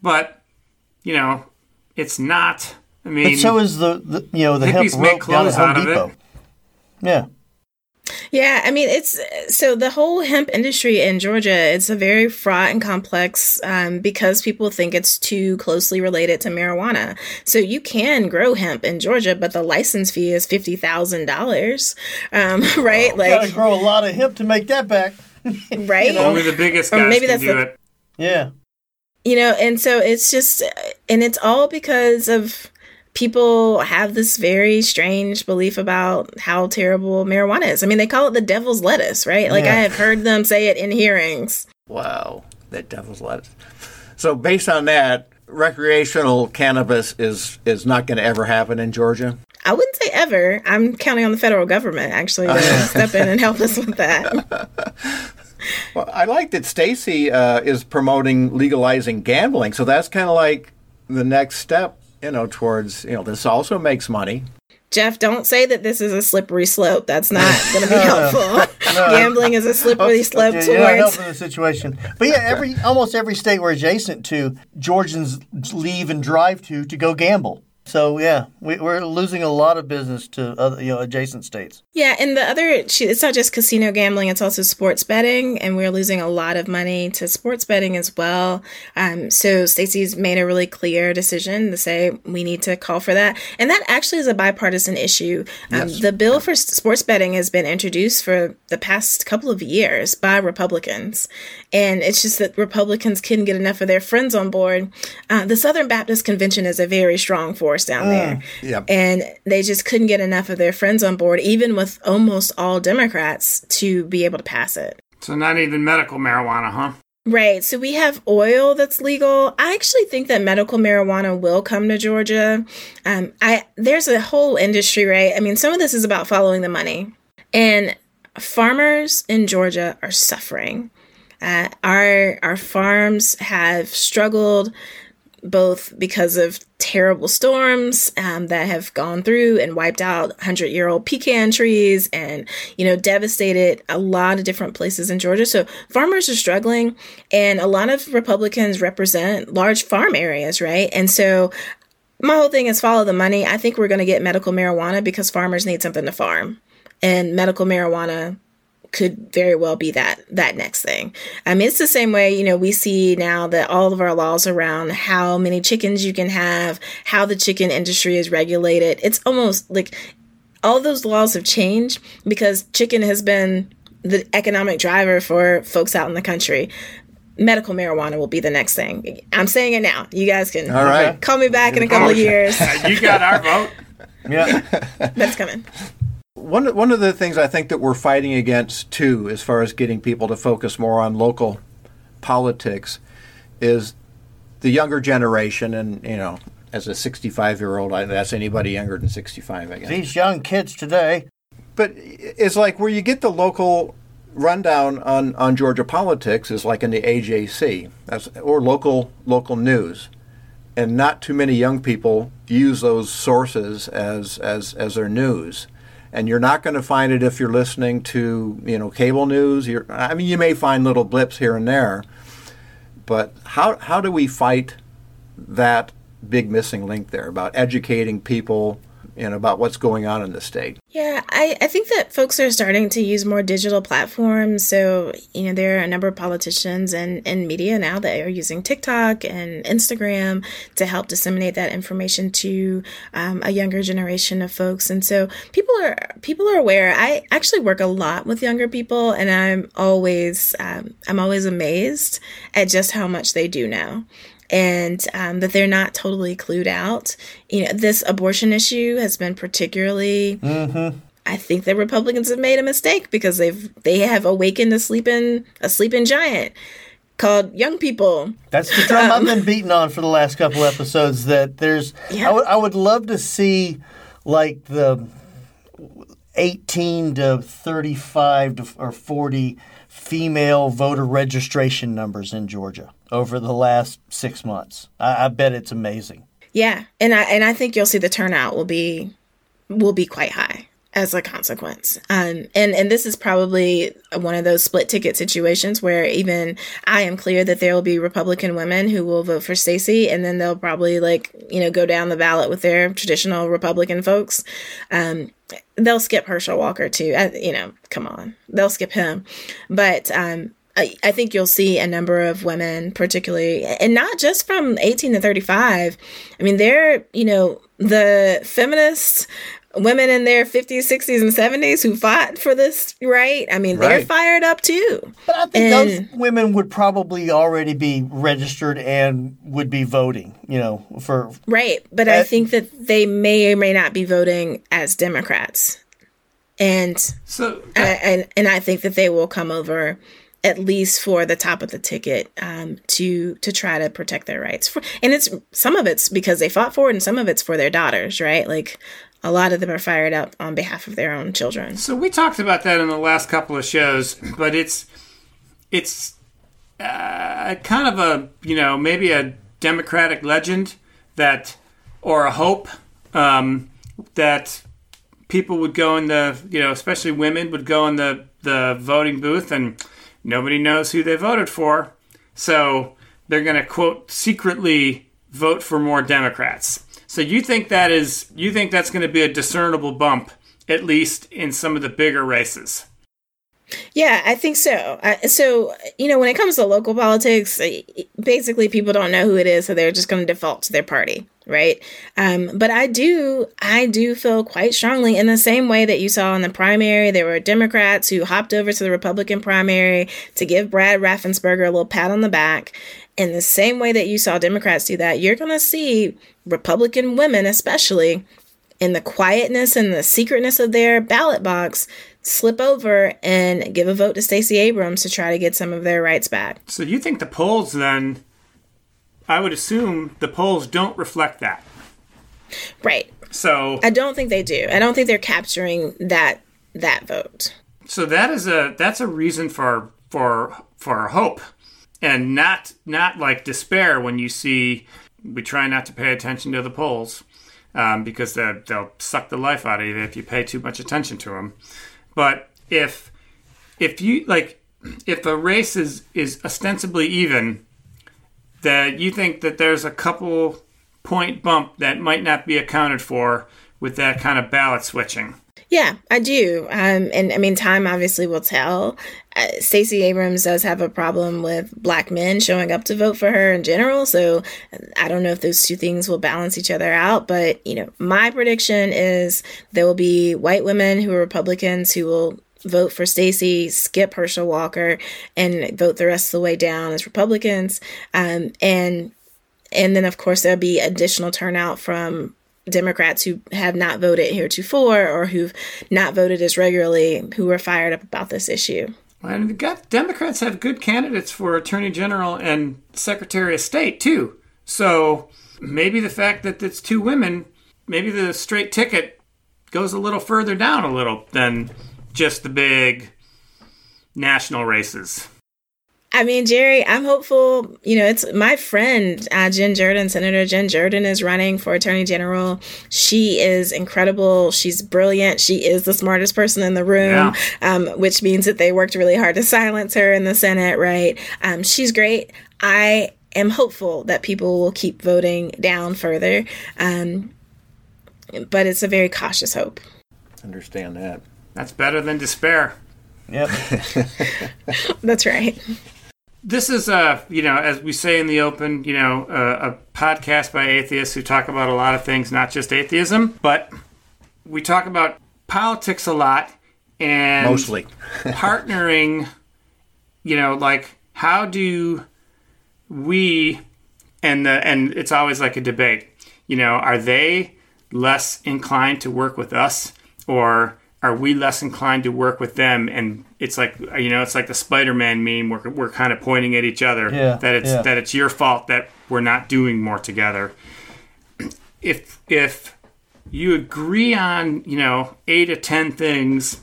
but you know, it's not. I mean, but so is the, the you know the hemp rope down at Home Depot. Yeah. Yeah, I mean, it's so the whole hemp industry in Georgia, it's a very fraught and complex um, because people think it's too closely related to marijuana. So you can grow hemp in Georgia, but the license fee is $50,000, um, <laughs> right? like, gotta grow a lot of hemp to make that back. <laughs> right? You know? Only the biggest guys maybe that's do the, it. Yeah. You know, and so it's just, and it's all because of people have this very strange belief about how terrible marijuana is. I mean, they call it the devil's lettuce, right? Like yeah. I have heard them say it in hearings. Wow, that devil's lettuce. So based on that, recreational cannabis is is not going to ever happen in Georgia. I wouldn't say ever. I'm counting on the federal government actually to <laughs> step in and help us with that. <laughs> well, I like that Stacey uh, is promoting legalizing gambling, so that's kind of like the next step you know, towards, you know, this also makes money. Jeff, don't say that this is a slippery slope. That's not going to be <laughs> helpful. no, <laughs> Gambling is a slippery slope okay, towards. You're helping the situation. But yeah, every almost every state we're adjacent to, Georgians leave and drive to to go gamble. So yeah, we, are losing a lot of business to other, you know adjacent states. Yeah, and the other it's not just casino gambling; it's also sports betting, and we're losing a lot of money to sports betting as well. Um, so Stacey's made a really clear decision to say we need to call for that, and that actually is a bipartisan issue. Um, yes. The bill for sports betting has been introduced for the past couple of years by Republicans, and it's just that Republicans couldn't get enough of their friends on board. Uh, the Southern Baptist Convention is a very strong force force down mm. there. Yep. And they just couldn't get enough of their friends on board, even with almost all Democrats, to be able to pass it. So, not even medical marijuana, huh? Right. So we have oil that's legal. I actually think that medical marijuana will come to Georgia. Um, I there's a whole industry, right? I mean, some of this is about following the money, and farmers in Georgia are suffering. Uh, our our farms have struggled both because of terrible storms um, that have gone through and wiped out 100 year old pecan trees and you know devastated a lot of different places in georgia. So farmers are struggling and a lot of republicans represent large farm areas right? And so my whole thing is follow the money. I think we're going to get medical marijuana because farmers need something to farm and medical marijuana could very well be that that next thing. I mean, it's the same way you know we see now that all of our laws around how many chickens you can have, how the chicken industry is regulated. It's almost like all those laws have changed because chicken has been the economic driver for folks out in the country. Medical marijuana will be the next thing. I'm saying it now. You guys can all right. call me back in a couple of years. <laughs> you got our vote. Yeah. That's coming. One, one of the things I think that we're fighting against too, as far as getting people to focus more on local politics, is the younger generation. And, you know, as a 65 year old, that's anybody younger than 65, I guess. These young kids today. But it's like where you get the local rundown on, on Georgia politics is like in the AJC that's, or local local news. And not too many young people use those sources as, as, as their news and you're not going to find it if you're listening to you know cable news. You're, I mean, you may find little blips here and there, but how how do we fight that big missing link there about educating people and about what's going on in the state. Yeah, I, I think that folks are starting to use more digital platforms. So, you know, there are a number of politicians and, and media now that are using TikTok and Instagram to help disseminate that information to um, a younger generation of folks. And so people are people are aware. I actually work a lot with younger people and I'm always um, I'm always amazed at just how much they do now and um, that they're not totally clued out. You know, this abortion issue has been particularly. Mm-hmm. I think the Republicans have made a mistake because they've they have awakened a sleeping a sleeping giant called young people. That's the drum um, I've been beating on for the last couple episodes. That there's, yeah. I, w- I would love to see like the 18 to 35 to, or 40 female voter registration numbers in Georgia over the last six months. I, I bet it's amazing. Yeah, and I and I think you'll see the turnout will be will be quite high as a consequence. Um, and and this is probably one of those split ticket situations where even I am clear that there will be Republican women who will vote for Stacey, and then they'll probably like you know go down the ballot with their traditional Republican folks. Um, they'll skip Herschel Walker too. I, you know, come on, they'll skip him. But um, I, I think you'll see a number of women, particularly, and not just from 18 to 35. I mean, they're, you know, the feminists, women in their 50s, 60s, and 70s who fought for this right. I mean, right. they're fired up too. But I think and, those women would probably already be registered and would be voting, you know, for. Right. But at, I think that they may or may not be voting as Democrats. And so, uh, and, and I think that they will come over at least for the top of the ticket um, to to try to protect their rights. For, and it's some of it's because they fought for it, and some of it's for their daughters, right? Like a lot of them are fired up on behalf of their own children. So we talked about that in the last couple of shows, but it's it's uh, kind of a you know maybe a democratic legend that or a hope um, that people would go in the you know especially women would go in the the voting booth and Nobody knows who they voted for. So they're going to, quote, secretly vote for more Democrats. So you think that is, you think that's going to be a discernible bump, at least in some of the bigger races? Yeah, I think so. Uh, so, you know, when it comes to local politics, basically people don't know who it is, so they're just going to default to their party, right? Um, but I do, I do feel quite strongly in the same way that you saw in the primary, there were Democrats who hopped over to the Republican primary to give Brad Raffensperger a little pat on the back. In the same way that you saw Democrats do that, you're going to see Republican women, especially in the quietness and the secretness of their ballot box, slip over and give a vote to Stacey Abrams to try to get some of their rights back. So you think the polls then? I would assume the polls don't reflect that. Right. So I don't think they do. I don't think they're capturing that that vote. so that is a that's a reason for for for hope, and not not like despair when you see we try not to pay attention to the polls um, because they'll, they'll suck the life out of you if you pay too much attention to them. But if if you like if a race is is ostensibly even, that you think that there's a couple point bump that might not be accounted for with that kind of ballot switching. Yeah, I do. Um, and I mean, time obviously will tell. Uh, Stacey Abrams does have a problem with black men showing up to vote for her in general. So I don't know if those two things will balance each other out. But, you know, my prediction is there will be white women who are Republicans who will vote for Stacey, skip Herschel Walker, and vote the rest of the way down as Republicans. Um, and and then, of course, there'll be additional turnout from Democrats who have not voted heretofore or who've not voted as regularly who are fired up about this issue. And the got, Democrats have good candidates for Attorney General and Secretary of State, too. So maybe the fact that it's two women, maybe the straight ticket goes a little further down a little than just the big national races. I mean, Jerry, I'm hopeful. You know, it's my friend, uh, Jen Jordan, Senator Jen Jordan is running for Attorney General. She is incredible. She's brilliant. She is the smartest person in the room, Yeah. um, which means that they worked really hard to silence her in the Senate, right? Um, she's great. I am hopeful that people will keep voting down further. Um, but it's a very cautious hope. Understand that. That's better than despair. Yep. <laughs> <laughs> That's right. This is a, you know, as we say in the open, you know, a, a podcast by atheists who talk about a lot of things, not just atheism, but we talk about politics a lot and Mostly. <laughs> partnering, you know, like how do we and the and it's always like a debate. You know, are they less inclined to work with us or are we less inclined to work with them? And it's like you know it's like the spider-man meme we're, we're kind of pointing at each other Yeah, that it's yeah. that it's your fault that we're not doing more together. <clears throat> If if you agree on you know eight to ten things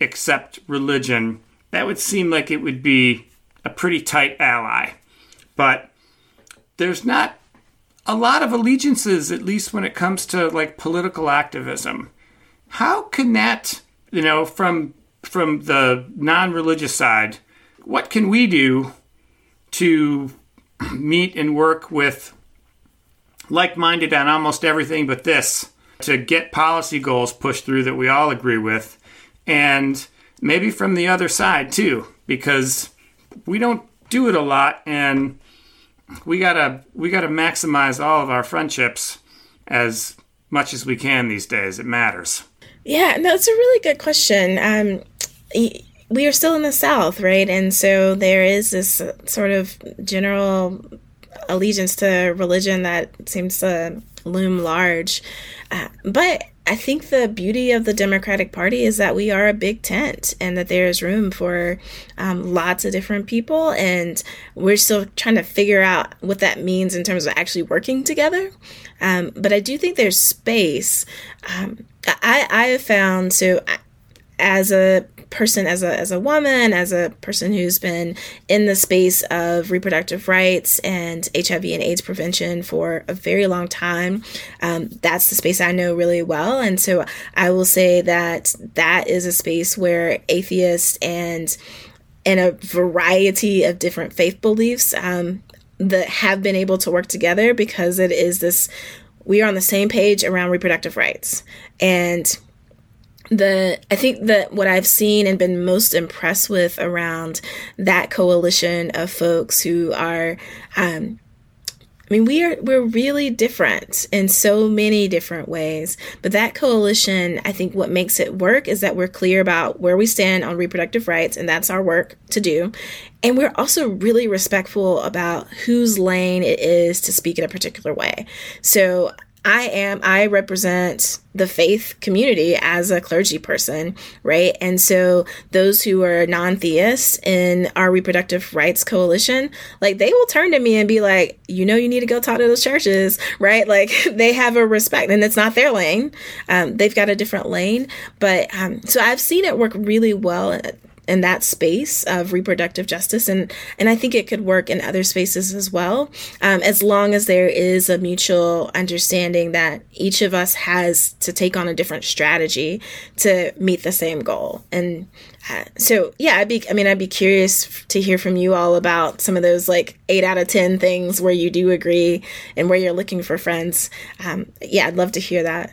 except religion that would seem like it would be a pretty tight ally. But there's not a lot of allegiances at least when it comes to like political activism how can that you know from from the non-religious side what can we do to meet and work with like-minded on almost everything but this to get policy goals pushed through that we all agree with and maybe from the other side too because we don't do it a lot and we gotta we gotta maximize all of our friendships as much as we can these days. It matters Yeah, no, it's a really good question. Um, we are still in the South, right? And so there is this uh, sort of general allegiance to religion that seems to loom large. Uh, but I think the beauty of the Democratic Party is that we are a big tent and that there is room for um, lots of different people. And we're still trying to figure out what that means in terms of actually working together. Um, but I do think there's space. Um, I, I have found so as a person as a as a woman as a person who's been in the space of reproductive rights and HIV and AIDS prevention for a very long time um, that's the space I know really well. And so I will say that that is a space where atheists and and a variety of different faith beliefs um, that have been able to work together because it is this we are on the same page around reproductive rights. And the I think that what I've seen and been most impressed with around that coalition of folks who are um I mean we are we're really different in so many different ways but that coalition I think what makes it work is that we're clear about where we stand on reproductive rights and that's our work to do. And we're also really respectful about whose lane it is to speak in a particular way. So I am, I represent the faith community as a clergy person, right? And so those who are non theists in our reproductive rights coalition, like they will turn to me and be like, you know, you need to go talk to those churches, <laughs> right? Like <laughs> they have a respect and it's not their lane. Um, they've got a different lane. But um, so I've seen it work really well in that space of reproductive justice and and I think it could work in other spaces as well um, as long as there is a mutual understanding that each of us has to take on a different strategy to meet the same goal. And uh, so yeah I'd be I mean I'd be curious to hear from you all about some of those like eight out of ten things where you do agree and where you're looking for friends. Um, yeah I'd love to hear that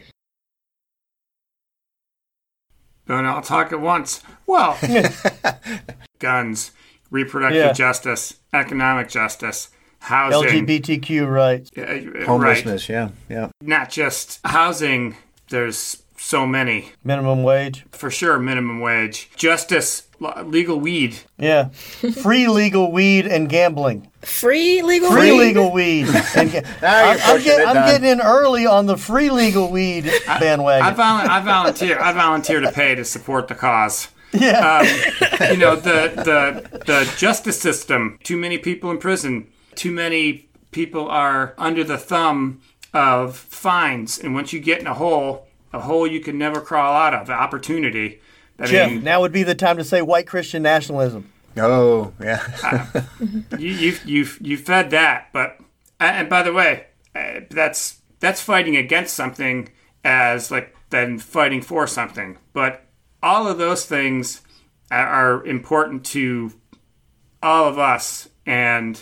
don't all talk at once. Well, <laughs> guns, reproductive Yeah. justice, economic justice, housing, LGBTQ rights. uh, uh, right? Homelessness, yeah, yeah. Not just housing. There's so many minimum wage. for sure. Minimum wage, justice, legal weed. Yeah, <laughs> free legal weed and gambling. free legal Free weed? legal weed. And <laughs> ga- Now you're I'm, I'm, get- it, I'm Don. getting in early on the free legal weed <laughs> bandwagon. I, volu- I volunteer. I volunteer to pay to support the cause. yeah, um, you know the the the justice system too many people in prison too many people are under the thumb of fines and once you get in a hole a hole you can never crawl out of an opportunity I Jeff. mean, Now would be the time to say white Christian nationalism. Oh, yeah. <laughs> you you've, you you fed that, but and by the way, uh, that's that's fighting against something as like then fighting for something. But all of those things are- are important to all of us, and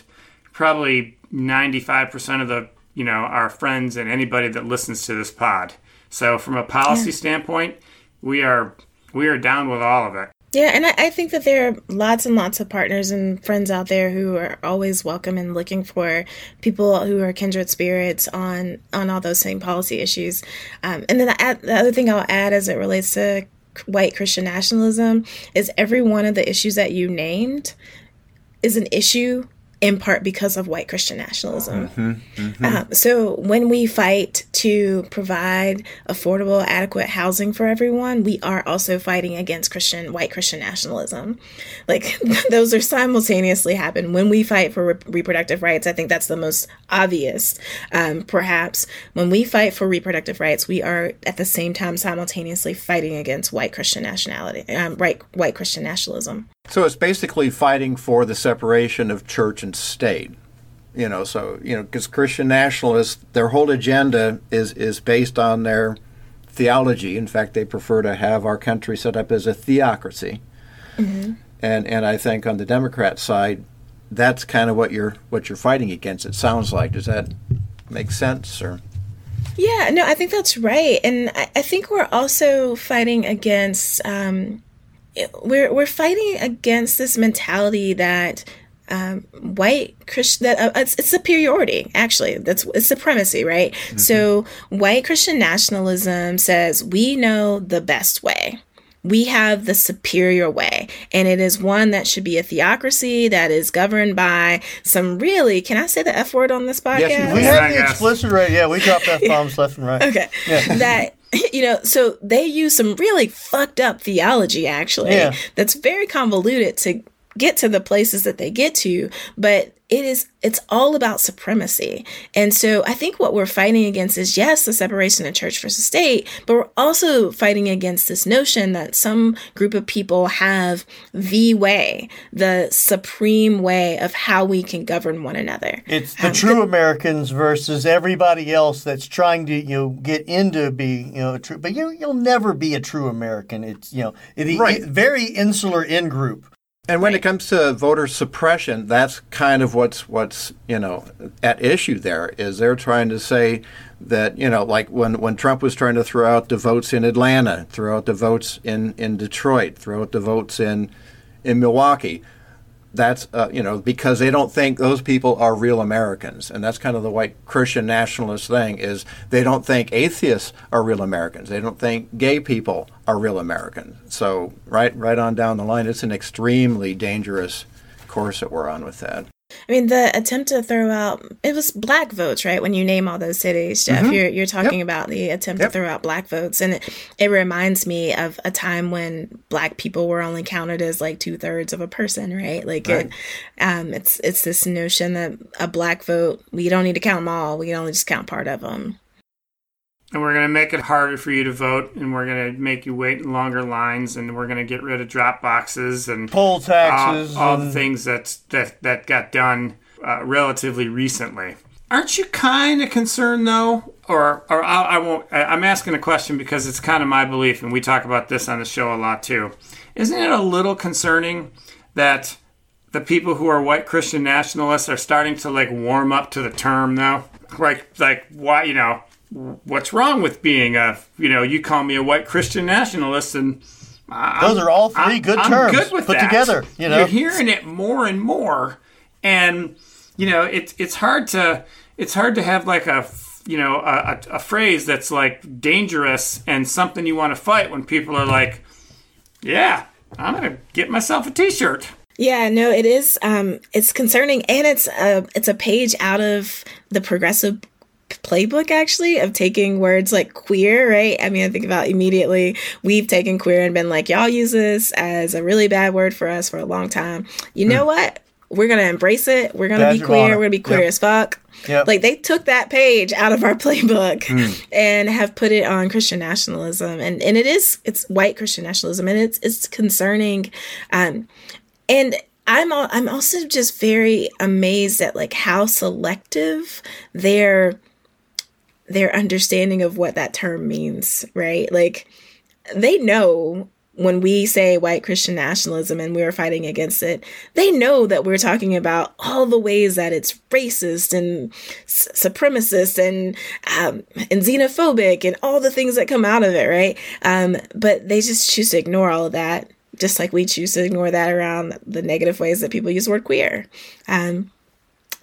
probably ninety five percent of the you know our friends and anybody that listens to this pod. So from a policy standpoint, we are we are down with all of it. Yeah, and I, I think that there are lots and lots of partners and friends out there who are always welcome and looking for people who are kindred spirits on on all those same policy issues. Um, and then the, the other thing I'll add as it relates to white Christian nationalism is every one of the issues that you named is an issue in part because of white Christian nationalism. Um, so when we fight to provide affordable, adequate housing for everyone, we are also fighting against Christian white Christian nationalism. Like <laughs> those are simultaneously happen when we fight for re- reproductive rights. I think that's the most obvious. Um, perhaps when we fight for reproductive rights, we are at the same time simultaneously fighting against white Christian nationality, um, right, white Christian nationalism. So it's basically fighting for the separation of church and state. You know, so you know, because Christian nationalists, their whole agenda is is based on their theology. In fact, they prefer to have our country set up as a theocracy. And and I think on the Democrat side, that's kind of what you're what you're fighting against. It sounds like. Does that make sense? Or Yeah, no, I think that's right, and I, I think we're also fighting against. Um, we're we're fighting against this mentality that um, white Christian that uh, it's, it's superiority. Actually, that's it's supremacy, right? So white Christian nationalism says we know the best way. We have the superior way, and it is one that should be a theocracy that is governed by some really. Can I say the F word on this podcast? Yes, We have the explicit right Yeah, we drop f <laughs> bombs left and right. Okay. That <clears throat> you know, so they use some really fucked up theology actually. Yeah. That's very convoluted to get to the places that they get to, but it is it's all about supremacy. And so I think what we're fighting against is yes, the separation of church versus state, but we're also fighting against this notion that some group of people have the way, the supreme way of how we can govern one another. It's the um, true Americans versus everybody else that's trying to you know get into be you know a true, but you you'll never be a true American. It's you know the Right. very insular in group. And when it comes to voter suppression, that's kind of what's what's you know at issue. There is they're trying to say that you know like when when Trump was trying to throw out the votes in Atlanta, throw out the votes in in Detroit, throw out the votes in in Milwaukee. That's uh, you know because they don't think those people are real Americans, and that's kind of the white Christian nationalist thing is they don't think atheists are real Americans. They don't think gay people are real Americans. So right right on down the line, it's an extremely dangerous course that we're on with that. I mean, the attempt to throw out it was black votes, right? When you name all those cities, Jeff, mm-hmm. you're you're talking yep. about the attempt yep. to throw out black votes, and it, it reminds me of a time when black people were only counted as like two thirds of a person, right? Like right. it, um, it's it's this notion that a black vote we don't need to count them all, we can only just count part of them. And we're going to make it harder for you to vote, and we're going to make you wait in longer lines, and we're going to get rid of drop boxes and poll taxes, all, all the things that that that got done uh, relatively recently. Aren't you kind of concerned though, or or I, I won't? I, am asking a question because it's kind of my belief, and we talk about this on the show a lot too. Isn't it a little concerning that the people who are white Christian nationalists are starting to like warm up to the term though? Like like why you know what's wrong with being a you know you call me a white Christian nationalist and I'm, those are all 3 I'm, good terms good put that. together. You know, you're hearing it more and more, and you know it's it's hard to it's hard to have like a you know a, a, a phrase that's like dangerous and something you want to fight when people are like, yeah, I'm gonna get myself a T-shirt. Yeah, no, it is. Um, it's concerning, and it's a it's a page out of the progressive playbook actually of taking words like queer, right? I mean, I think about immediately we've taken queer and been like, y'all use this as a really bad word for us for a long time. You mm. know what? We're gonna embrace it. We're gonna be queer. We're gonna be queer yep. as fuck. Yep. Like they took that page out of our <laughs> playbook mm. and have put it on Christian nationalism, and and it is it's white Christian nationalism, and it's it's concerning, um, and I'm all, I'm also just very amazed at like how selective their their understanding of what that term means, right? Like they know when we say white Christian nationalism and we're fighting against it, they know that we're talking about all the ways that it's racist and s- supremacist and um, and xenophobic and all the things that come out of it, right? Um, but they just choose to ignore all of that, just like we choose to ignore that around the negative ways that people use the word queer. Um,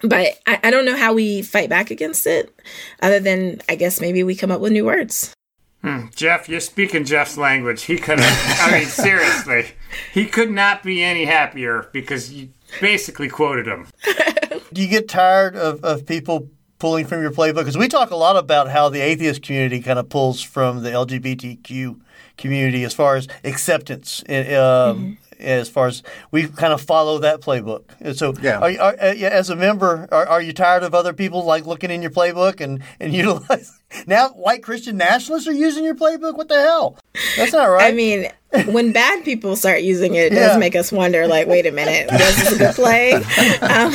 but I, I don't know how we fight back against it other than i guess maybe we come up with new words. Hmm. jeff you're speaking jeff's language. He could have i mean <laughs> seriously. He could not be any happier because you basically quoted him. <laughs> Do you get tired of, of people pulling from your playbook? Because we talk a lot about how the atheist community kind of pulls from the lgbtq community as far as acceptance um, mm-hmm as far as we kind of follow that playbook. So, yeah. Are, are, uh, as a member, are, are, you tired of other people like looking in your playbook and and <laughs> utilize? Now, white Christian nationalists are using your playbook. What the hell? That's not right. I mean, when bad people start using it, it does <laughs> make us wonder. Like, wait a minute, was this a good play? <laughs> Um,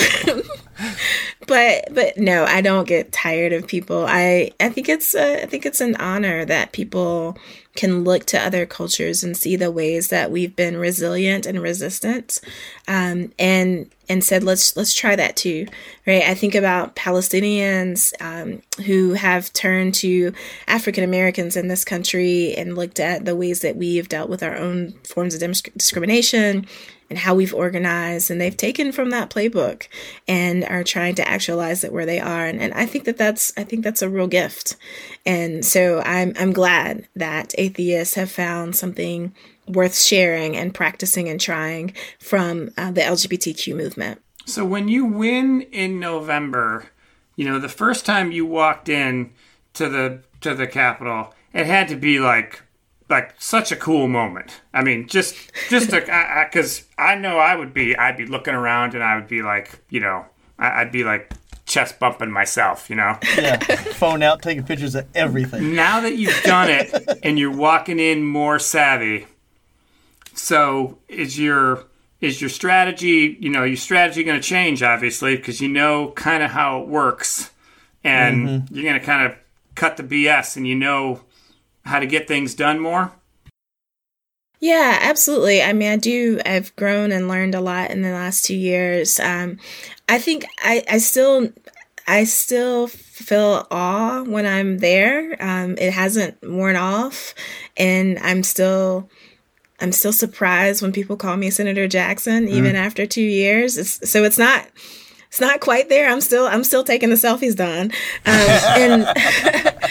<laughs> but but no, I don't get tired of people. I I think it's a, I think it's an honor that people can look to other cultures and see the ways that we've been resilient and resistant, um, and and said let's let's try that too, right? I think about Palestinians um, who have turned to African Americans in this country and looked at the ways that we've dealt with our own forms of discrimination and how we've organized and they've taken from that playbook and are trying to actualize it where they are. And, and i think that that's i think that's a real gift. And so i'm i'm glad that atheists have found something worth sharing and practicing and trying from uh, the lgbtq movement so when you win in november you know the first time you walked in to the to the capitol it had to be like like such a cool moment. I mean, just just because <laughs> I, I, know I would be I'd be looking around and I would be like, you know, I, I'd be like chest bumping myself, you know. <laughs> Yeah, phone out, taking pictures of everything. Now that you've done it and you're walking in more savvy, so is your is your strategy, you know, your strategy going to change obviously because you know kind of how it works, and mm-hmm. you're going to kind of cut the BS, and you know how to get things done more? Yeah, absolutely. I mean, I do. I've grown and learned a lot in the last two years. Um, I think I, I still, I still feel awe when I'm there. Um, it hasn't worn off, and I'm still, I'm still surprised when people call me Senator Jackson, mm. even after two years. It's, so it's not, it's not quite there. I'm still, I'm still taking the selfies done, um, <laughs> and. <laughs>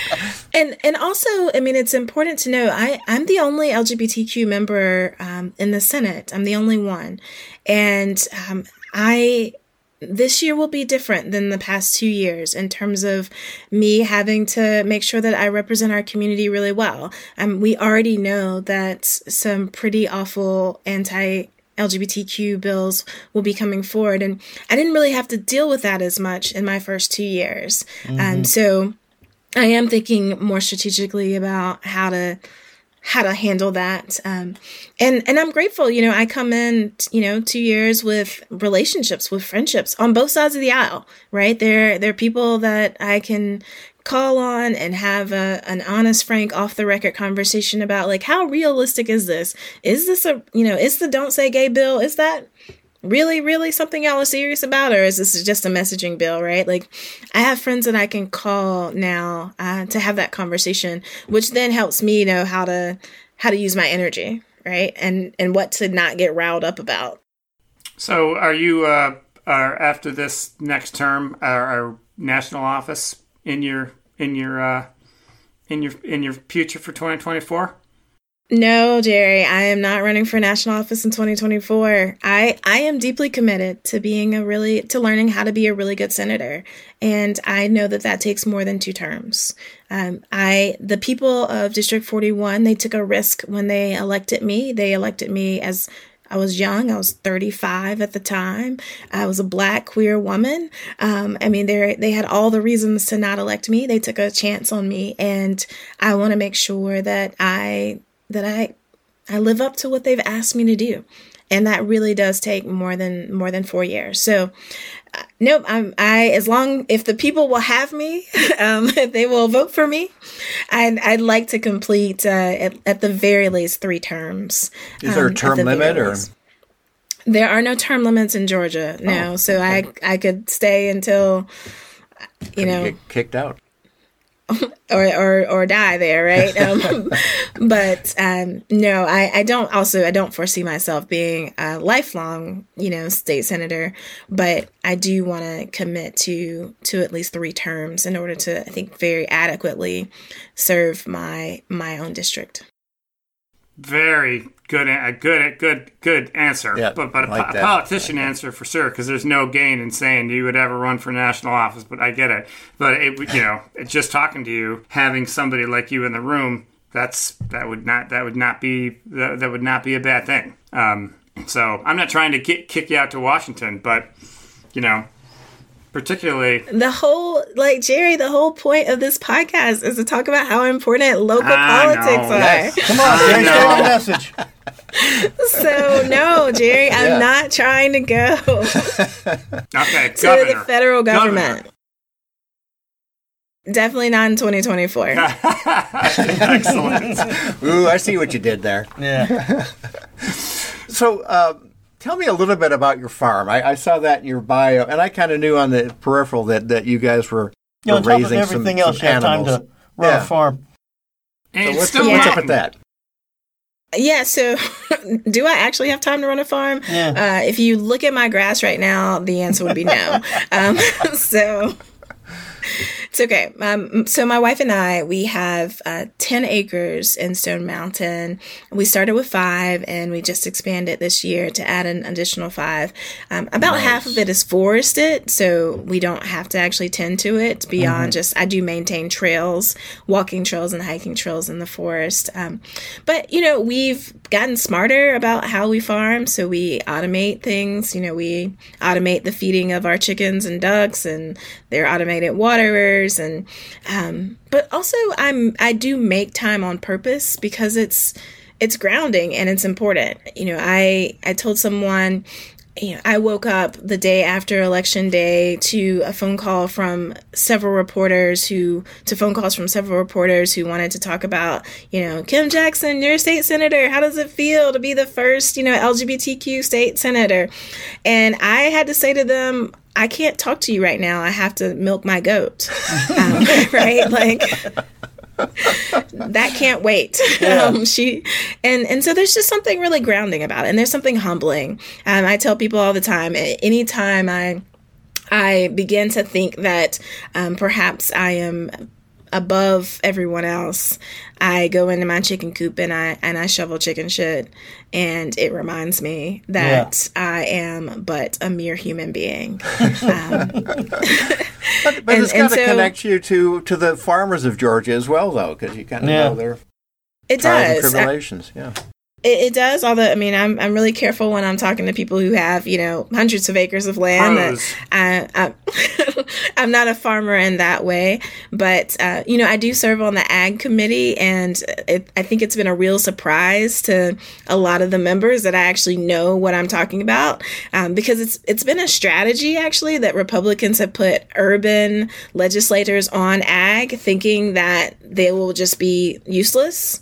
And and also, I mean, it's important to know I I'm the only LGBTQ member um, in the Senate. I'm the only one, and um, I this year will be different than the past two years in terms of me having to make sure that I represent our community really well. Um, we already know that some pretty awful anti LGBTQ bills will be coming forward. And I didn't really have to deal with that as much in my first two years. Mm-hmm. Um, so I am thinking more strategically about how to how to handle that. Um, and and I'm grateful. You know, I come in, you know, two years with relationships, with friendships on both sides of the aisle. Right there, there are people that I can call on and have a, an honest, frank, off the record conversation about like how realistic is this? Is this a you know is the don't say gay bill? Is that really really something y'all are serious about or is this just a messaging bill right? Like i have friends that i can call now uh, to have that conversation which then helps me know how to how to use my energy right? And and what to not get riled up about. So are you uh are after this next term our national office in your in your uh in your in your future for 2024 no, Jerry, I am not running for national office in 2024. I I am deeply committed to being a really to learning how to be a really good senator, and I know that that takes more than two terms. Um, I the people of District 41 they took a risk when they elected me. They elected me as I was young. I was 35 at the time. I was a black queer woman. Um, I mean, they they had all the reasons to not elect me. They took a chance on me, and I want to make sure that I that I I live up to what they've asked me to do. And that really does take more than more than 4 years. So uh, nope, I'm I as long if the people will have me, <laughs> um, if <laughs> they will vote for me, I'd I'd like to complete uh, at, at the very least 3 terms. Is there um, a term the limit or there are no term limits in Georgia. No, oh, so okay. I I could stay until you know kicked out. <laughs> or, or or die there, right? Um, <laughs> but um, no, I, I don't. Also, I don't foresee myself being a lifelong, you know, state senator. But I do want to commit to to at least three terms in order to, I think, very adequately serve my my own district. Very good, a good, good, good answer. Yeah, but but a, like politician like answer for sure, because there's no gain in saying you would ever run for national office. But I get it. But it, you know, just talking to you, having somebody like you in the room, that's that would not that would not be that, that would not be a bad thing. Um, so I'm not trying to get, kick you out to Washington, but you know, particularly the whole like jerry the whole point of this podcast is to talk about how important local I politics know. are yes. come on jerry stay on message <laughs> so no jerry i'm yeah. not trying to go <laughs> okay to governor. the federal government governor. Definitely not in 2024. <laughs> Excellent. Ooh, I see what you did there. Yeah. so, uh, Tell me a little bit about your farm. I, I saw that in your bio, and I kind of knew on the peripheral that, that you guys were, you know, were raising everything some, else, some you have animals. time to run yeah. a farm. And so what's, still what's up with that? Yeah, so <laughs> do I actually have time to run a farm? Yeah. Uh, if you look at my grass right now, the answer would be no. <laughs> um, <laughs> so it's okay. Um, so my wife and I, we have uh, 10 acres in Stone Mountain. We started with five and we just expanded this year to add an additional five. Um, about nice. half of it is forested, so we don't have to actually tend to it beyond mm-hmm. just, I do maintain trails, walking trails and hiking trails in the forest. Um, but, you know, we've gotten smarter about how we farm. So we automate things. You know, we automate the feeding of our chickens and ducks and their automated waterers. And, um, but also I'm, I do make time on purpose because it's, it's grounding and it's important. You know, I, I told someone you know, I woke up the day after election day to a phone call from several reporters who, to phone calls from several reporters who wanted to talk about, you know, Kim Jackson, your state senator. How does it feel to be the first, you know, LGBTQ state senator? And I had to say to them, I can't talk to you right now. I have to milk my goat. <laughs> um, <laughs> right? Like, that can't wait. <laughs> Yeah. Um, she and and so there's just something really grounding about it, and there's something humbling. Um, I tell people all the time, anytime I I begin to think that um, perhaps I am above everyone else, I go into my chicken coop and I and I shovel chicken shit, and it reminds me that yeah. I am but a mere human being. <laughs> Um, <laughs> but, but and, it's got to so, connect you to to the farmers of Georgia as well, though, because you kind of yeah. know their it does. And tribulations, I, yeah. It, it, does. Although I mean, I'm I'm really careful when I'm talking to people who have you know hundreds of acres of land. That I, I, <laughs> I'm not a farmer in that way, but uh, you know, I do serve on the ag committee, and it, I think it's been a real surprise to a lot of the members that I actually know what I'm talking about, um, because it's it's been a strategy actually that Republicans have put urban legislators on ag, thinking that they will just be useless.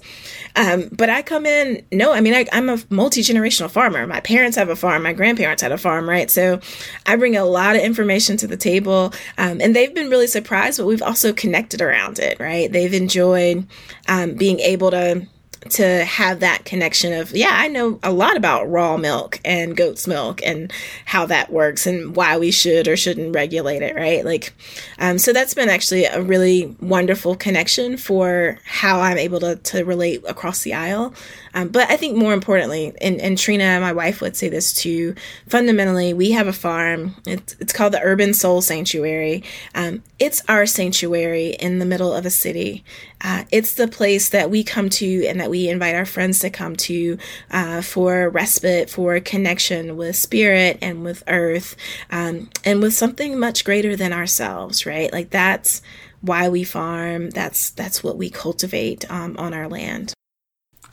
Um, but I come in, no, I mean, I, am a multi generational farmer. My parents have a farm, my grandparents had a farm, right? So I bring a lot of information to the table, um, and they've been really surprised, but we've also connected around it, right? They've enjoyed um, being able to to have that connection of yeah i know a lot about raw milk and goat's milk and how that works and why we should or shouldn't regulate it right like um, so that's been actually a really wonderful connection for how i'm able to, to relate across the aisle um, but I think more importantly, and, and Trina, my wife, would say this too. Fundamentally, we have a farm. It's, it's called the Urban Soul Sanctuary. Um, it's our sanctuary in the middle of a city. Uh, it's the place that we come to and that we invite our friends to come to uh, for respite, for connection with spirit and with earth, um, and with something much greater than ourselves. Right? Like that's why we farm. That's that's what we cultivate um, on our land.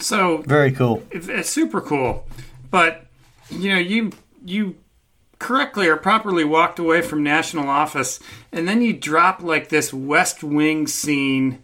So very cool. It's super cool, but you know you you correctly or properly walked away from national office, and then you drop like this West Wing scene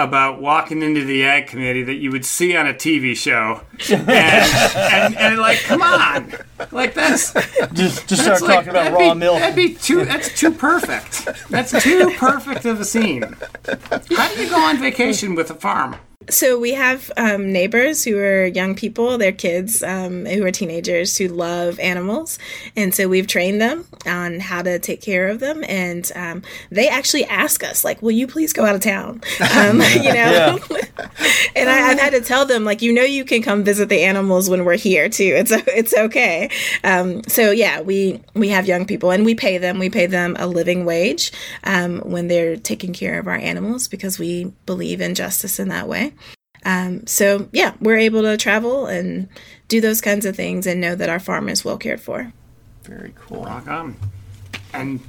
about walking into the ag committee that you would see on a TV show, <laughs> and, and, and like, come on, like that's just just start like, talking about raw be, milk. That'd be too. That's too perfect. That's too perfect of a scene. How do you go on vacation with a farm? So we have um, neighbors who are young people, their kids um, who are teenagers who love animals, and so we've trained them on how to take care of them. And um, they actually ask us, like, "Will you please go out of town?" <laughs> Um, <laughs> you know. <laughs> and I, have had to tell them, like, you know, you can come visit the animals when we're here too. It's it's okay. Um, so yeah, we we have young people, and we pay them. We pay them a living wage um, when they're taking care of our animals because we believe in justice in that way. Um, so yeah, we're able to travel and do those kinds of things and know that our farm is well cared for. Very cool. Rock on. And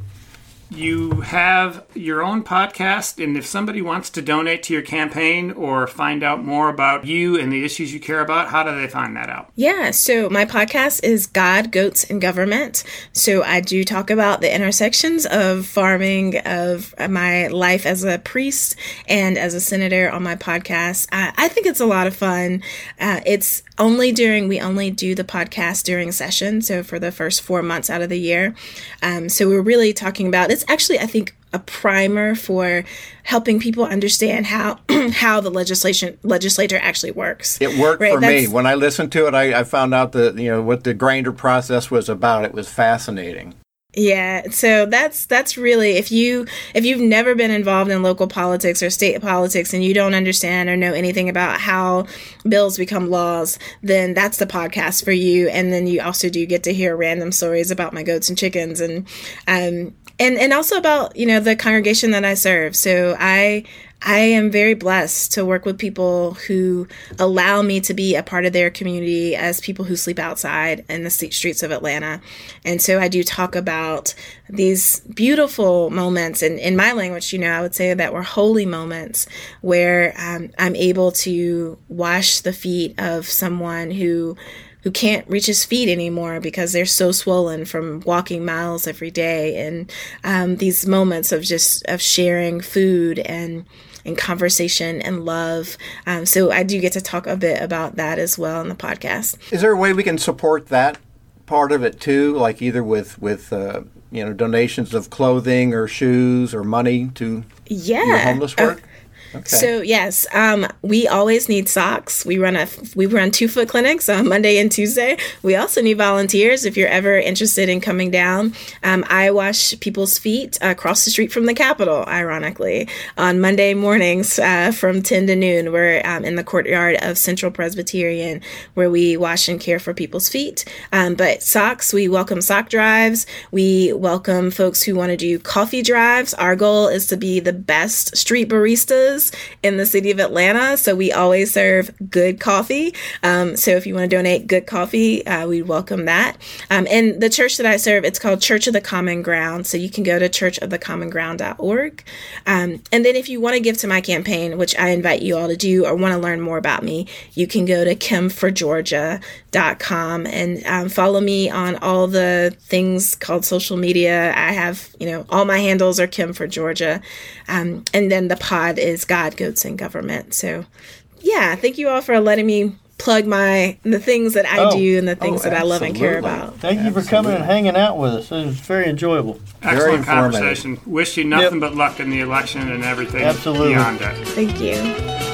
you have your own podcast, and if somebody wants to donate to your campaign or find out more about you and the issues you care about, how do they find that out? Yeah, so my podcast is God, Goats, and Government. So I do talk about the intersections of farming, of my life as a priest and as a senator on my podcast. I, I think it's a lot of fun. Uh, it's only during, we only do the podcast during session, so for the first four months out of the year. Um, so we're really talking about it's actually, I think, a primer for helping people understand how <clears throat> how the legislation legislature actually works. It worked right? for That's, me when I listened to it. I, I found out that you know what the grinder process was about. It was fascinating. Yeah, so that's that's really if you if you've never been involved in local politics or state politics and you don't understand or know anything about how bills become laws, then that's the podcast for you. And then you also do get to hear random stories about my goats and chickens and um and and also about you know the congregation that I serve. So I I am very blessed to work with people who allow me to be a part of their community as people who sleep outside in the streets of Atlanta. And so I do talk about these beautiful moments. And in my language, you know, I would say that were holy moments where um, I'm able to wash the feet of someone who who can't reach his feet anymore because they're so swollen from walking miles every day. And um, these moments of just of sharing food and and conversation and love. Um, so i do get to talk a bit about that as well in the podcast. Is there a way we can support that part of it too? Like either with with uh, you know donations of clothing or shoes or money to yeah. your homeless work? uh, So yes, um, we always need socks. We run a we run two foot clinics on Monday and Tuesday. We also need volunteers if you're ever interested in coming down. Um, I wash people's feet across the street from the Capitol. Ironically, on Monday mornings uh, from ten to noon, we're um, in the courtyard of Central Presbyterian where we wash and care for people's feet. Um, but socks, we welcome sock drives. We welcome folks who want to do coffee drives. Our goal is to be the best street baristas in the city of Atlanta. So we always serve good coffee. Um, so if you want to donate good coffee, uh, we welcome that. Um, and the church that I serve, it's called Church of the Common Ground. So you can go to churchofthecommonground.org. Um, and then if you want to give to my campaign, which I invite you all to do, or want to learn more about me, you can go to kimforgeorgia.com and um, follow me on all the things called social media. I have, you know, all my handles are Kim for Georgia. Um, and then the pod is God, Goats, and Government. So, yeah, thank you all for letting me plug my the things that I Oh. do and the things Oh, that I love and care about. Thank you for coming and hanging out with us. It was very enjoyable. Excellent informative. conversation. Wish you nothing Yep. but luck in the election and everything Absolutely. beyond it. Thank you.